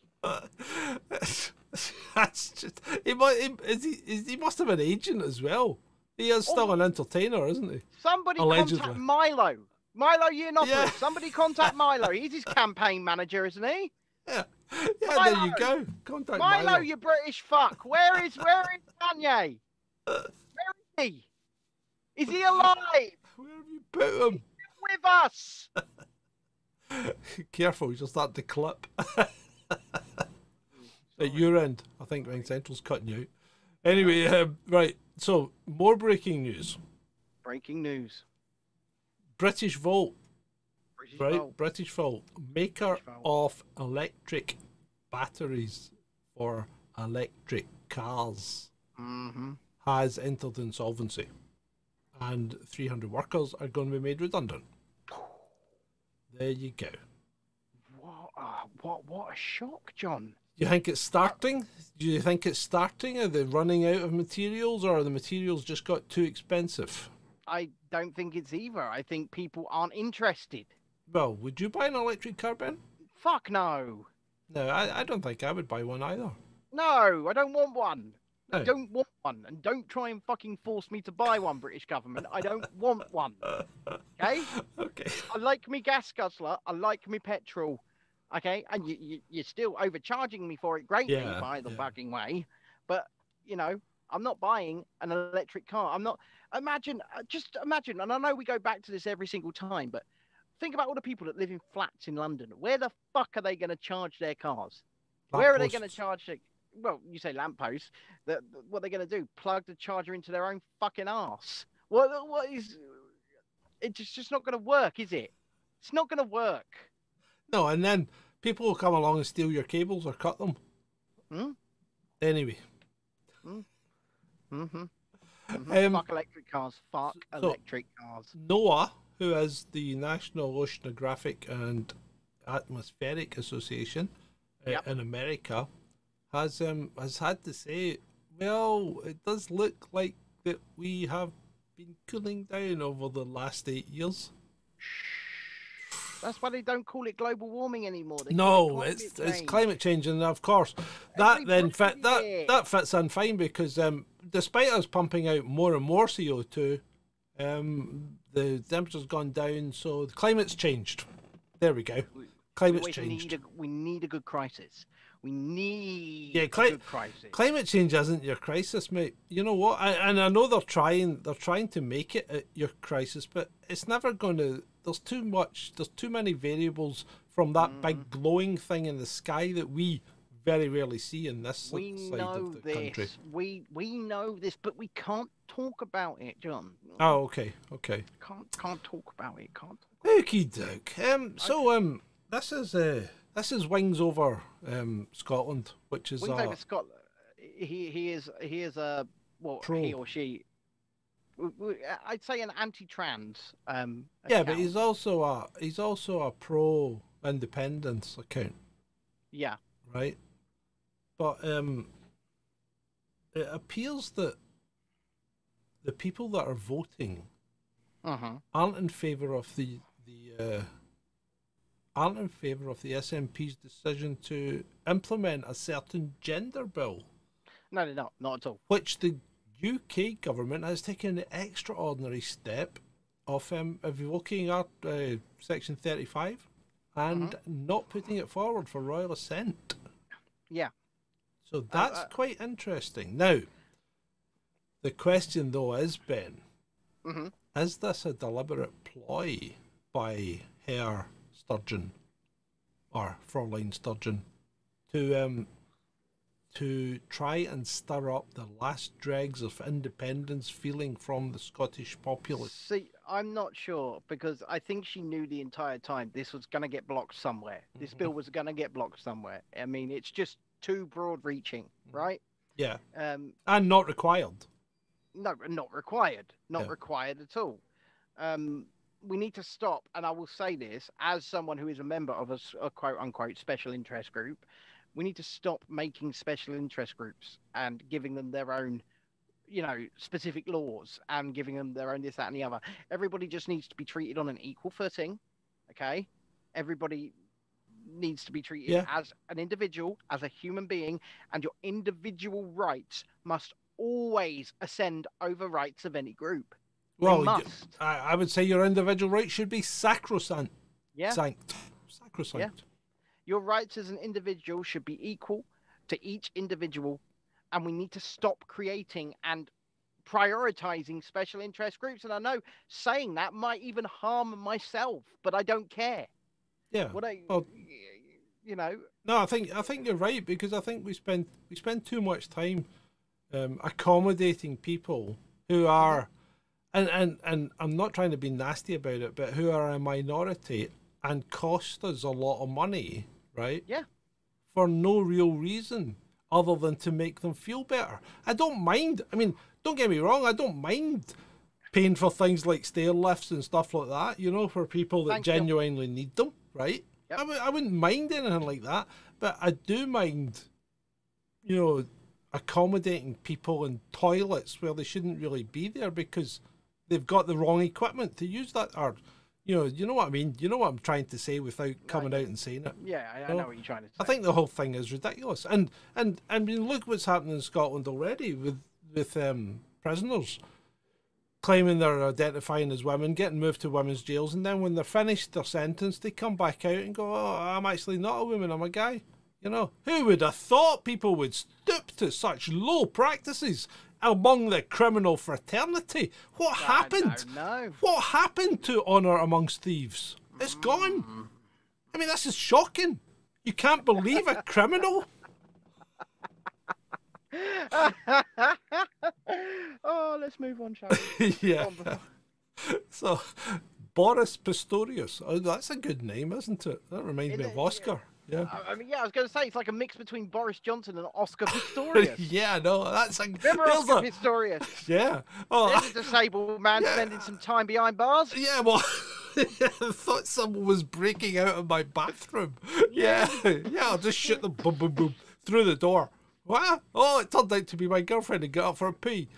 (laughs) That's just. He, mu- he, is he, is, he must have an agent as well. He is still an entertainer, isn't he? Somebody Allegedly. contact Milo. Milo Yiannopoulos. Yeah. Somebody contact Milo. (laughs) He's his campaign manager, isn't he? Yeah. Yeah, there you go. Contact Milo, Milo. you British fuck. Where is where is Kanye? (laughs) Where is he? Is he alive? Where have you put him? With us? Careful, you'll start to clip. At your end, I think Ring Central's cutting you out. Anyway, um, right. So, more breaking news. Breaking news. British Volt, British right? Volt. British Volt, maker British of electric batteries for electric cars, Mm-hmm. has entered insolvency, and 300 workers are going to be made redundant. (sighs) There you go. What? Uh, what? What a shock, John. Do you think it's starting? Do you think it's starting? Are they running out of materials, or are the materials just got too expensive? I don't think it's either. I think people aren't interested. Well, would you buy an electric car, Ben? Fuck no. No, I, I don't think I would buy one either. No, I don't want one. I don't want one. And don't try and fucking force me to buy one, British government. I don't want one. (laughs) Okay? Okay. I like me gas guzzler. I like me petrol. Okay? And you, you, you're still overcharging me for it greatly, Yeah, by the yeah. fucking way. But, you know, I'm not buying an electric car. I'm not. Imagine, uh, just imagine, and I know we go back to this every single time, but think about all the people that live in flats in London. Where the fuck are they going to charge their cars? Where are they going to charge it? Well, you say lampposts. That what they're going to do? Plug the charger into their own fucking ass? What? What is? It's just, just not going to work, is it? It's not going to work. No, and then people will come along and steal your cables or cut them. Hmm? Anyway, Mm-hmm. Um, fuck electric cars. Fuck so- electric cars. NOAA, who is the National Oceanographic and Atmospheric Association uh, Yep. in America, has um has had to say, well, it does look like that we have been cooling down over the last eight years. That's why they don't call it global warming anymore. They No, it it's climate it's change. climate change, and of course that then fit that did. that fits in fine because um, despite us pumping out more and more CO two, um, the temperature's gone down, so the climate's changed. There we go. We Climate's always changed. Need a, we need a good crisis. We need Yeah, a cli- good crisis. Climate change isn't your crisis, mate. You know what? I, and I know they're trying. They're trying to make it your crisis, but it's never going to. There's too much. There's too many variables from that Mm. big glowing thing in the sky that we very rarely see in this we side know of the this. country. We we know this, but we can't talk about it, John. Oh, okay, okay. Can't can't talk about it. Can't. Okie doke. Um, so um, this is uh, this is Wings Over um Scotland, which is Wings uh, over Scott. He he is he is a well Pro. he or she. W- I'd say an anti-trans. Um, yeah, but he's also a he's also a pro independence account. yeah. right? But um, it appears that the people that are voting Uh-huh. aren't in favour of the the uh, aren't in favour of the SNP's decision to implement a certain gender bill, No, no, no, not at all. which the UK government has taken the extraordinary step of um, revoking our uh, section thirty five and not putting it forward for royal assent. Yeah. So that's uh, quite interesting. Now, the question though is, Ben, Mhm. is this a deliberate ploy by Herr Sturgeon or Fraulein Sturgeon to um to try and stir up the last dregs of independence feeling from the Scottish populace? See, I'm not sure because I think she knew the entire time this was going to get blocked somewhere. This Mm-hmm. bill was going to get blocked somewhere. I mean, it's just too broad reaching, Mm-hmm. right? Yeah, Um, and not required. no, not required. Not Yeah. required at all. Um, we need to stop, and I will say this as someone who is a member of a quote unquote special interest group. We need to stop making special interest groups and giving them their own, you know, specific laws and giving them their own this, that, and the other. Everybody just needs to be treated on an equal footing. Okay, everybody needs to be treated Yeah. as an individual, as a human being, and your individual rights must always ascend over rights of any group. Well. I, I would say your individual rights should be sacrosanct. Yeah. Sanct. Sacrosanct. Your rights as an individual should be equal to each individual, and we need to stop creating and prioritizing special interest groups. And I know saying that might even harm myself, but I don't care. Yeah. What I, Well- you know, No, I think I think you're right because I think we spend we spend too much time um, accommodating people who are, and, and and I'm not trying to be nasty about it, but who are a minority and cost us a lot of money, right? Yeah. For no real reason other than to make them feel better. I don't mind. I mean, don't get me wrong. I don't mind paying for things like stair lifts and stuff like that. You know, for people that Thank you. genuinely need them, right? Yep. I w- I wouldn't mind anything like that, but I do mind, you know, accommodating people in toilets where they shouldn't really be there because they've got the wrong equipment to use that. Or, you know, you know what I mean. You know what I'm trying to say without coming out and saying it. yeah, I, I know what you're trying to say. I think the whole thing is ridiculous. And and I mean, look what's happening in Scotland already with with um, prisoners claiming they're identifying as women, getting moved to women's jails, and then when they're finished their sentence, they come back out and go, "Oh, I'm actually not a woman. I'm a guy." You know, who would have thought people would stoop to such low practices among the criminal fraternity? What happened? No, What happened to honour amongst thieves? It's gone. I mean, this is shocking. You can't believe a criminal. (laughs) oh, let's move on, shall we? (laughs) yeah. on, (laughs) So, Boris Pistorius. Oh, that's a good name, isn't it? That reminds It me is, of. Oscar. Yeah. I I mean, yeah, I was going to say it's like a mix between Boris Johnson and Oscar (laughs) Pistorius. yeah, no, that's a. Remember Oscar Pistorius? (laughs) yeah. Oh, There's a disabled (laughs) man Yeah. spending some time behind bars. Yeah, well, I thought someone was breaking out of my bathroom. Yeah, yeah, I'll just shoot them boom, boom, boom through the door. What? Oh, it turned out to be my girlfriend and got up for a pee.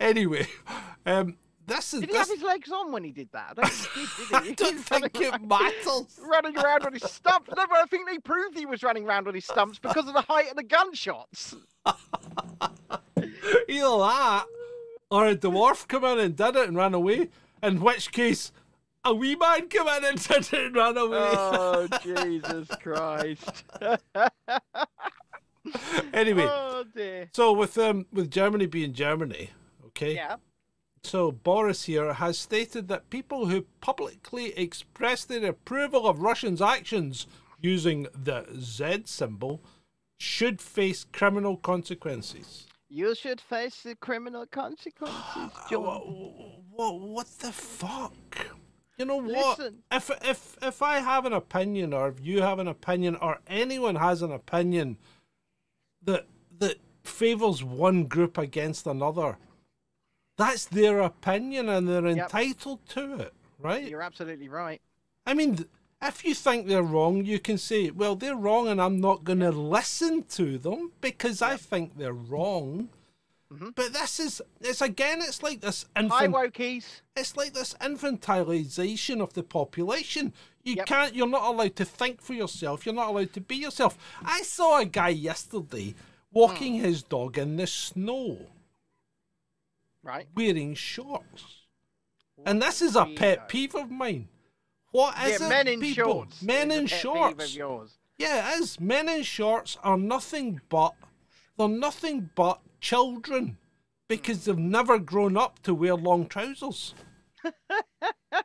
anyway, um, this is Did he have his legs on when he did that? I don't think did, did? (laughs) I don't He was running think it around- matters. (laughs) Running around on his stumps. No, but I think they proved he was running around on his stumps because of the height of the gunshots. (laughs) Either that, or a dwarf come in and did it and ran away. In which case, a wee man come in and did it and ran away. Oh, Jesus Christ. anyway. Oh, dear. So with um with Germany being Germany, okay. Yeah. So Boris here has stated that people who publicly express their approval of Russians' actions using the Z symbol should face criminal consequences. You should face the criminal consequences, (sighs) John. What, what the fuck? You know what? Listen. If if if I have an opinion, or if you have an opinion, or anyone has an opinion that that favors one group against another, that's their opinion, and they're Yep. entitled to it, right? You're absolutely right. I mean, if you think they're wrong, you can say, "Well, they're wrong, and I'm not going to listen to them because I think they're wrong." Mm-hmm. But this is—it's again, it's like this Hi, wokies. it's like this infantilization of the population. You Yep. can't. You're not allowed to think for yourself. You're not allowed to be yourself. I saw a guy yesterday walking hmm. his dog in the snow Right. wearing shorts, and this is a pet peeve of mine. What is yeah, it, men in people? shorts. Men in shorts. Of yours. Yeah, it is. Men in shorts are nothing but they're nothing but children because hmm. they've never grown up to wear long trousers. I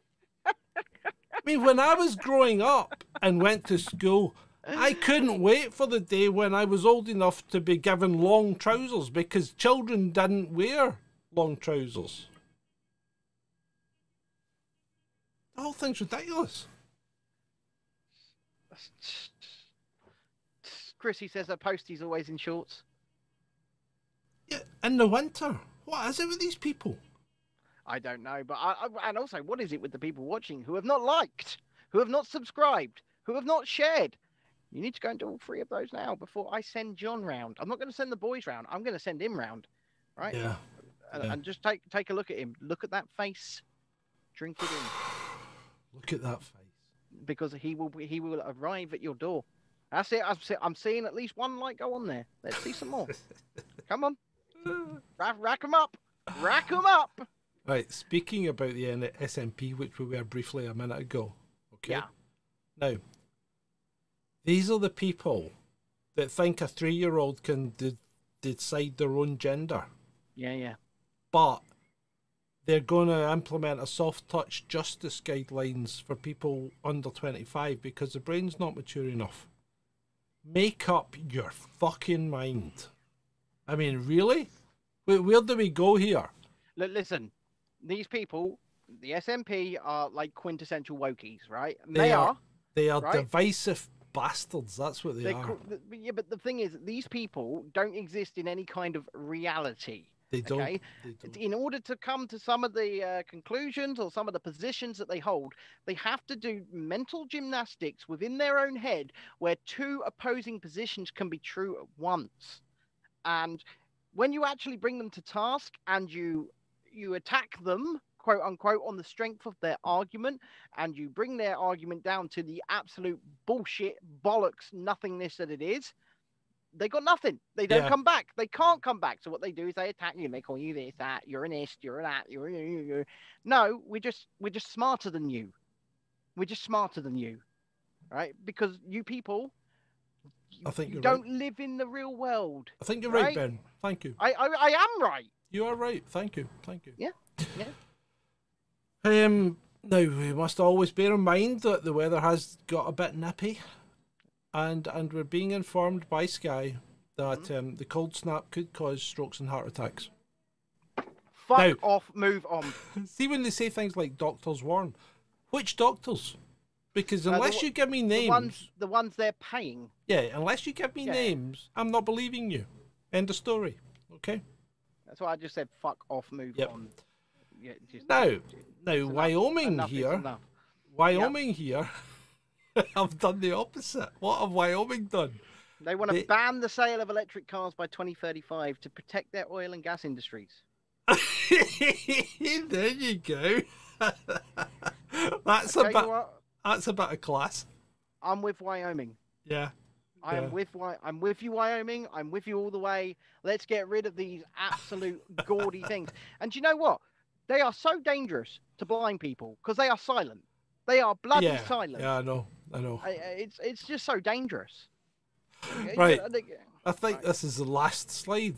mean, when I was growing up and went to school, I couldn't wait for the day when I was old enough to be given long trousers because children didn't wear long trousers. The whole thing's ridiculous. Chrissy says her postie's always in shorts. Yeah, in the winter. What is it with these people? I don't know, but I, I, and also, what is it with the people watching who have not liked, who have not subscribed, who have not shared? You need to go and do all three of those now before I send John round. I'm not going to send the boys round. I'm going to send him round, right? Yeah. And, yeah. and just take take a look at him. Look at that face. Drink it in, Look at that face. because he will be- he will arrive at your door. That's it. I'm, see- I'm seeing at least one light go on there. Let's see some more. (laughs) Come on, rack, rack 'em up, rack 'em up. Right, speaking about the SNP, which we were briefly a minute ago. Okay. Yeah. Now, these are the people that think a three year old can de- decide their own gender, Yeah, yeah. But they're going to implement a soft touch justice guidelines for people under 25 because the brain's not mature enough. Make up your fucking mind. I mean, really? Where, where do we go here? Look, listen, these people, the SNP, are like quintessential wokies, right? They they, are. are. They are Right. divisive bastards. That's what they They're are. yeah, but the thing is, these people don't exist in any kind of reality. They don't. okay? They don't. In order to come to some of the uh, conclusions or some of the positions that they hold, they have to do mental gymnastics within their own head where two opposing positions can be true at once. And when you actually bring them to task and you you attack them quote unquote on the strength of their argument and you bring their argument down to the absolute bullshit bollocks nothingness that it is they got nothing they don't Yeah. come back they can't come back so what they do is they attack you and they call you this that you're an ist you're that you're, you're, you're, you're. no we're just we're just smarter than you we're just smarter than you right because you people you, I think you don't right. live in the real world I think you're right, right? Ben. Thank you. I, I i am right You are right. Thank you. Thank you. Yeah, yeah. Um. Now we must always bear in mind that the weather has got a bit nippy, and and we're being informed by Sky that Mm-hmm. um, the cold snap could cause strokes and heart attacks. fuck Now- off move on (laughs) See when they say things like doctors warn, which doctors? Because Uh, the unless you give me the names, ones the ones they're paying yeah, unless you give me Yeah. names, I'm not believing you. End of story. Okay. That's why I just said fuck off, move Yep. on. Yeah, just, Now, it's now. Wyoming Enough here. Wyoming here (laughs) have done the opposite. What have Wyoming done? They want to They- ban the sale of electric cars by 2035 to protect their oil and gas industries. (laughs) there you go. (laughs) that's a Tell you bit. what, That's a bit class. I'm with Wyoming. Yeah. I Yeah. am with I'm with you, Wyoming. I'm with you all the way. Let's get rid of these absolute gaudy things. And do you know what? They are so dangerous to blind people because they are silent. They are bloody yeah. silent. Yeah, I know. I know. It's it's just so dangerous. Right. I think- Right. this is the last slide.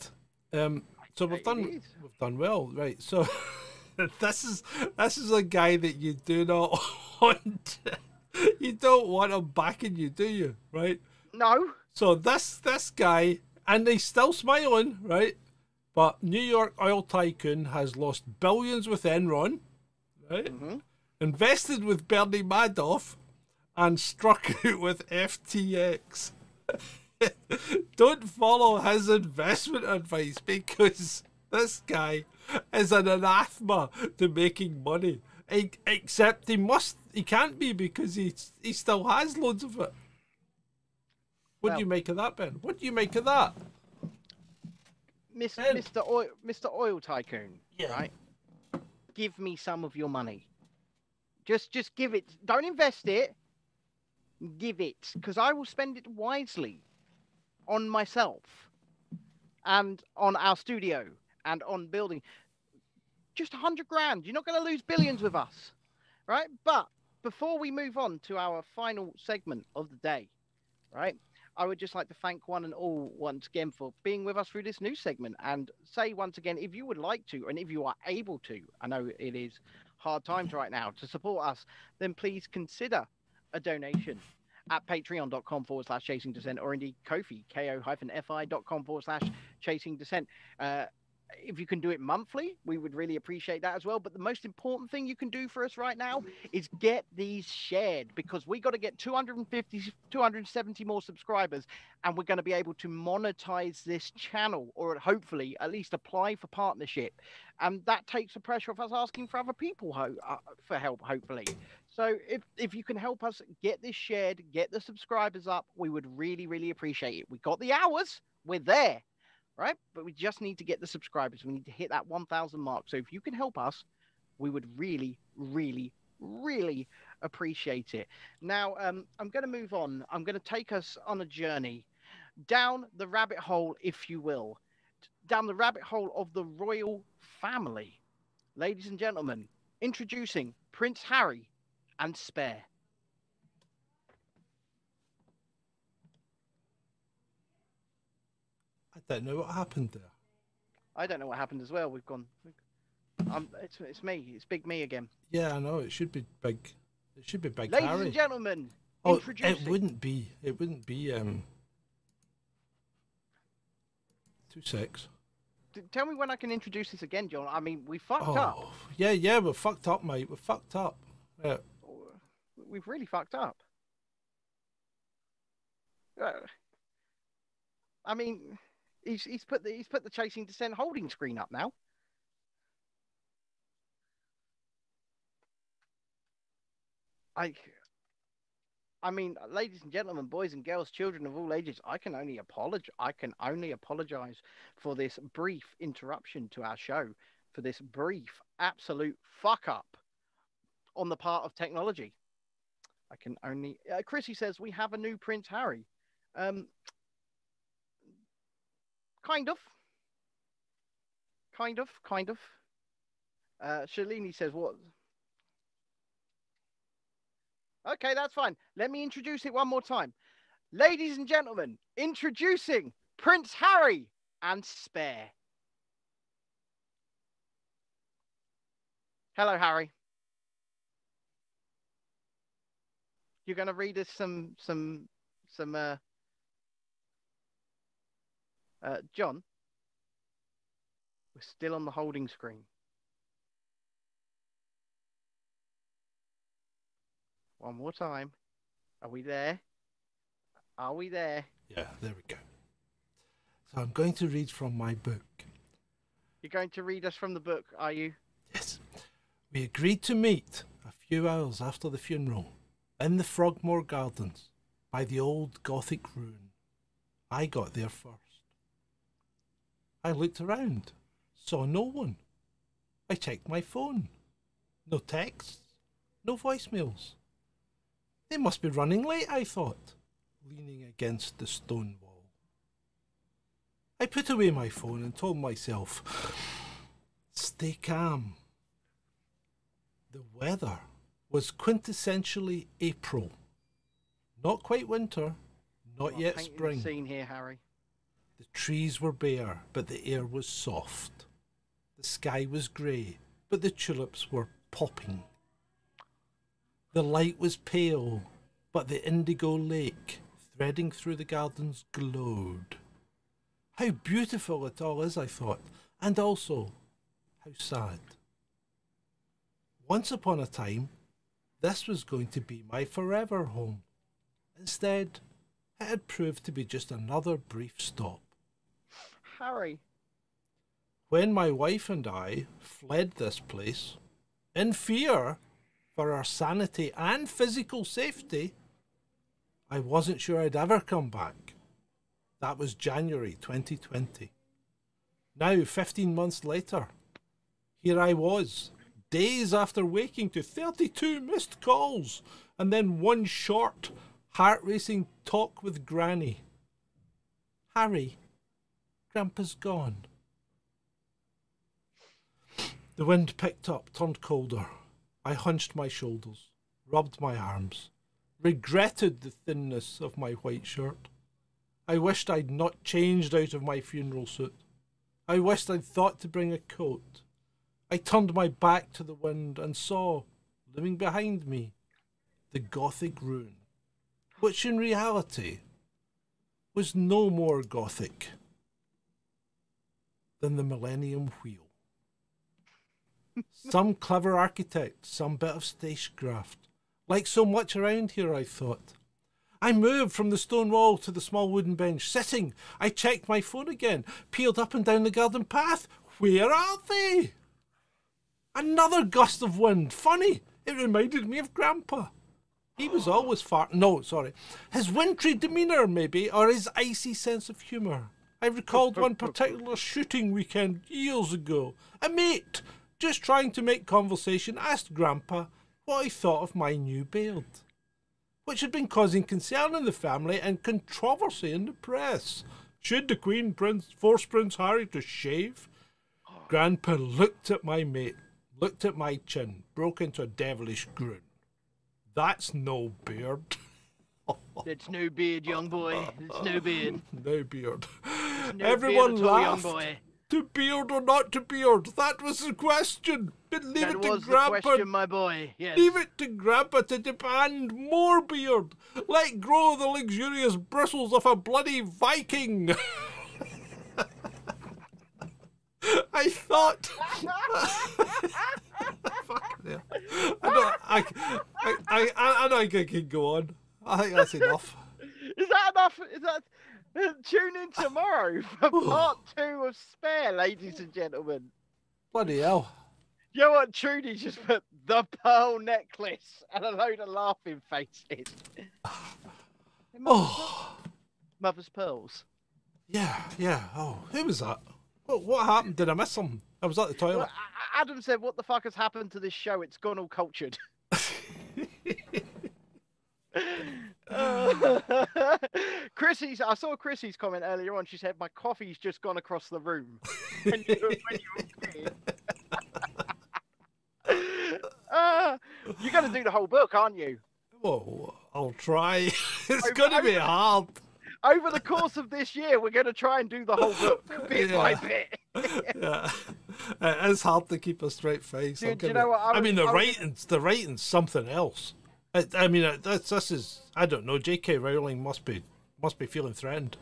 Um, so we've done we've done well, right? So (laughs) this is this is a guy that you do not (laughs) want. you don't want him backing you, do you? Right? No. So this this guy, and he's still smiling, right? But New York oil tycoon has lost billions with Enron, right? Mhm. Invested with Bernie Madoff, and struck (laughs) out with FTX. (laughs) Don't follow his investment advice because this guy is an anathema to making money. Except he must, he can't be because he he still has loads of it. What Well- do you make of that, Ben? What do you make of that? Miss, Ben. Mr. Oil, Mr. Oil Tycoon, Yeah. right? Give me some of your money. Just, just give it. Don't invest it. Give it, because I will spend it wisely on myself and on our studio and on building. Just a hundred grand. You're not going to lose billions with us, right? But before we move on to our final segment of the day, right? I would just like to thank one and all once again for being with us through this new segment and say once again, if you would like to, and if you are able to, I know it is hard times right now to support us, then please consider a donation at patreon.com forward slash chasing descent or indeed kofi ko-fi.com forward slash chasing descent. Uh, if you can do it monthly we would really appreciate that as well. But the most important thing you can do for us right now is get these shared because we got to get 250 270 more subscribers and we're going to be able to monetize this channel or hopefully at least apply for partnership. And that takes the pressure off us asking for other people ho- uh, for help hopefully so if if you can help us get this shared, get the subscribers up, we would really really appreciate it. We got the hours, we're there, right? But we just need to get the subscribers. We need to hit that 1,000 mark. So if you can help us, we would really really really appreciate it. Now um, I'm going to move on. I'm going to take us on a journey down the rabbit hole, if you will, down the rabbit hole of the royal family. Ladies and gentlemen, introducing Prince Harry and spare. I don't know what happened there. I don't know what happened as well. We've gone. Um, it's, it's me. It's Big Me again. Yeah, I know. It should be big. It should be big Ladies Harry. and gentlemen, oh, it wouldn't be. It wouldn't be. Um. Two six. Tell me when I can introduce this again, John. I mean, we fucked Oh, up. yeah, yeah. We're fucked up, mate. We're fucked up. Yeah. We've really fucked up. Uh, I mean, he's he's put the he's put the chasing descent holding screen up now. I I mean, ladies and gentlemen, boys and girls, children of all ages, I can only apologize. I can only apologize for this brief interruption to our show, for this brief absolute fuck up on the part of technology. I can only. Uh, Chrissy says we have a new Prince Harry. Um, kind of. Kind of. Kind of. Uh, Shalini says what? Okay, that's fine. Let me introduce it one more time. Ladies and gentlemen, introducing Prince Harry and Spare. Hello, Harry. You're going to read us some some some uh, uh John. We're still on the holding screen. One more time. Are we there? Are we there? Yeah, there we go. So I'm going to read from my book. You're going to read us from the book, are you? Yes. We agreed to meet a few hours after the funeral in the Frogmore Gardens by the old Gothic ruin. I got there first. I looked around, saw no one. I checked my phone. No texts, no voicemails. They must be running late, I thought, leaning against the stone wall. I put away my phone and told myself, stay calm. The weather was quintessentially April. Not quite winter, not Well, yet spring. Scene here, Harry. The trees were bare, but the air was soft. The sky was grey, but the tulips were popping. The light was pale, but the indigo lake threading through the gardens glowed. How beautiful it all is, I thought, and also how sad. Once upon a time, this was going to be my forever home. Instead, it had proved to be just another brief stop. Harry. When my wife and I fled this place, in fear for our sanity and physical safety, I wasn't sure I'd ever come back. That was January 2020. Now, 15 months later, here I was, days after waking to 32 missed calls and then one short, heart racing talk with Granny. Harry, Grandpa's gone. The wind picked up, turned colder. I hunched my shoulders, rubbed my arms, regretted the thinness of my white shirt. I wished I'd not changed out of my funeral suit. I wished I'd thought to bring a coat. I turned my back to the wind and saw, looming behind me, the Gothic ruin, which in reality was no more Gothic than the Millennium Wheel. some clever architect, some bit of stagecraft. Like so much around here, I thought. I moved from the stone wall to the small wooden bench, sitting. I checked my phone again, peered up and down the garden path. Where are they? Another gust of wind. Funny, it reminded me of Grandpa. He was always far. No, sorry. His wintry demeanour, maybe, or his icy sense of humour. I recalled one particular shooting weekend years ago. A mate, just trying to make conversation, asked Grandpa what he thought of my new beard, which had been causing concern in the family and controversy in the press. Should the Queen Prince force Prince Harry to shave? Grandpa looked at my mate, looked at my chin, broke into a devilish grin. That's no beard. (laughs) It's no beard, young boy. It's no beard. no beard. No Everyone beard all, laughed. To beard or not to beard? That was the question. But leave That it to was the Grandpa. question, my boy. Yes. Leave it to Grandpa to demand more beard. Let grow the luxurious bristles of a bloody Viking. (laughs) (laughs) I thought. (laughs) Fucking hell. I know I, I, I, I, know I can go on. I think that's enough. (laughs) Is that enough? Is that? Tune in tomorrow for part two of Spare, ladies and gentlemen. Bloody hell. You know what? Trudy just put the pearl necklace and a load of laughing faces. (sighs) Oh, Mother's pearls. yeah, yeah. Oh, who was that? What, what happened? Did I miss something? I was at the toilet. Adam said, "What the fuck has happened to this show? It's gone all cultured." Uh, (laughs) (laughs) Chrissy's. I saw Chrissy's comment earlier on. She said, "My coffee's just gone across the room." (laughs) when you, when you uh, you're going to do the whole book, aren't you? Oh, I'll try. it's I- gonna be hard. Over the course of this year, we're going to try and do the whole book bit by bit. yeah. (laughs) It is hard to keep a straight face. I'll do you know what, I I, mean, the I was- writing's the writing's something else. It, I mean, that's this is I don't know. J.K. Rowling must be must be feeling threatened.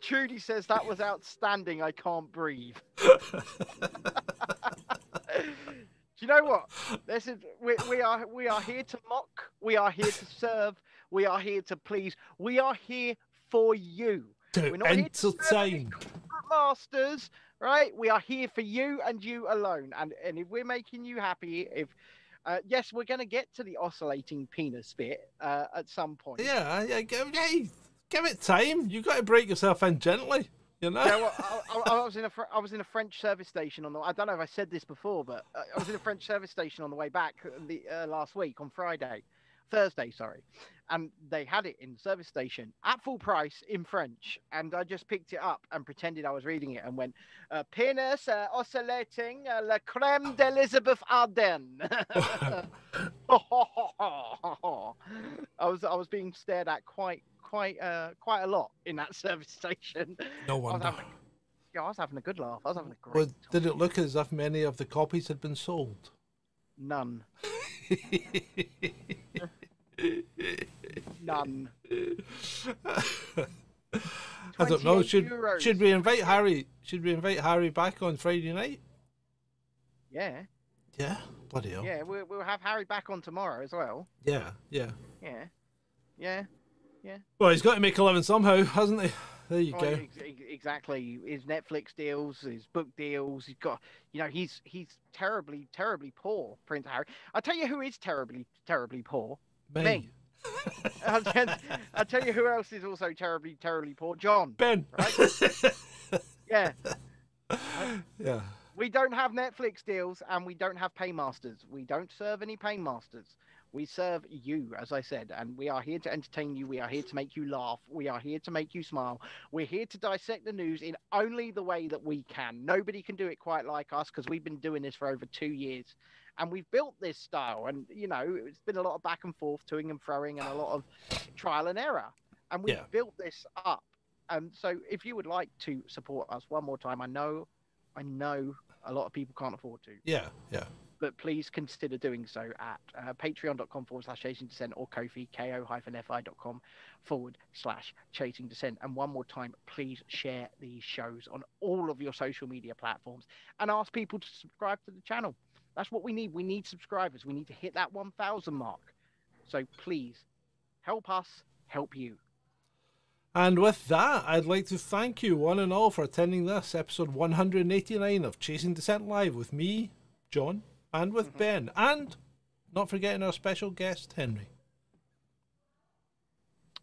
Trudy says that was outstanding. I can't breathe. (laughs) Do you know what? This is we, we are we are here to mock. We are here to serve. We are here to please. We are here for you. To We're not entertain. masters, right? We are here for you and you alone. And and if we're making you happy, if uh, yes, we're going to get to the oscillating penis bit uh, at some point. Yeah, yeah. Give, hey, give it time. You've got to break yourself in gently. You know. Yeah, well, I, I, was in a I was in a French service station on the. I don't know if I said this before, but uh, I was in a French service station on the way back the uh, last week on Friday, Thursday, sorry, and they had it in the service station at full price in French, and I just picked it up and pretended I was reading it and went, uh, "Penis uh, oscillating, uh, la crème d'Elizabeth Arden." (laughs) I was I was being stared at quite quite uh quite a lot in that (laughs) service station. no I was wonder. having, yeah, I was having a good laugh. I was having a great Well, did it look as if many of the copies had been sold? None. (laughs) None. I don't know. Should euros. should we invite Harry? Should we invite Harry back on Friday night? Yeah, Yeah. Bloody hell. yeah. We'll, we'll have Harry back on tomorrow as well. Yeah. Yeah. Yeah, yeah. Yeah. Well, he's got to make living somehow, hasn't he? There you Oh, go. ex- ex- exactly. His Netflix deals, his book deals. He's got, you know, he's he's terribly, terribly poor, Prince Harry. I tell you who is terribly, terribly poor. me. (laughs) I'll tell, I'll tell you who else is also terribly, terribly poor. John. Ben. (laughs) Yeah. yeah. We don't have Netflix deals and we don't have paymasters. We don't serve any paymasters. We serve you, as I said, and we are here to entertain you. We are here to make you laugh. We are here to make you smile. We're here to dissect the news in only the way that we can. Nobody can do it quite like us because we've been doing this for over two years. And we've built this style, and you know, it's been a lot of back and forth, toing and froing, and a lot of trial and error. And we've Yeah. built this up. And so, if you would like to support us one more time, I know, I know, a lot of people can't afford to Yeah, yeah. But please consider doing so at uh, patreon.com forward slash chasing descent or kofi ko-fi.com forward slash chasing descent. And one more time please share these shows on all of your social media platforms and ask people to subscribe to the channel. That's what we need. We need subscribers. We need to hit that 1000 mark. So please help us help you. And with that, I'd like to thank you one and all for attending this episode 189 of Chasing Descent Live with me, John, and with mm-hmm. Ben, and not forgetting our special guest, Henry.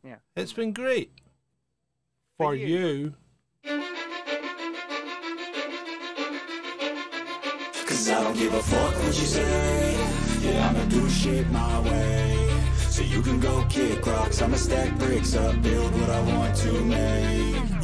Yeah. It's been great. For, For you. you. Cause I don't give a fuck what you say Yeah, I'ma do shit my way So you can go kick rocks I'ma stack bricks up, build what I want to make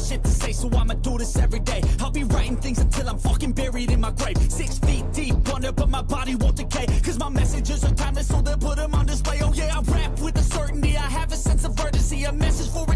of shit to say, so I'ma do this every day. I'll be writing things until I'm fucking buried in my grave. Six feet deep under, but my body won't decay. Cause my messages are timeless, so they'll put them on display. Oh yeah, I rap with a certainty. I have a sense of urgency, a message for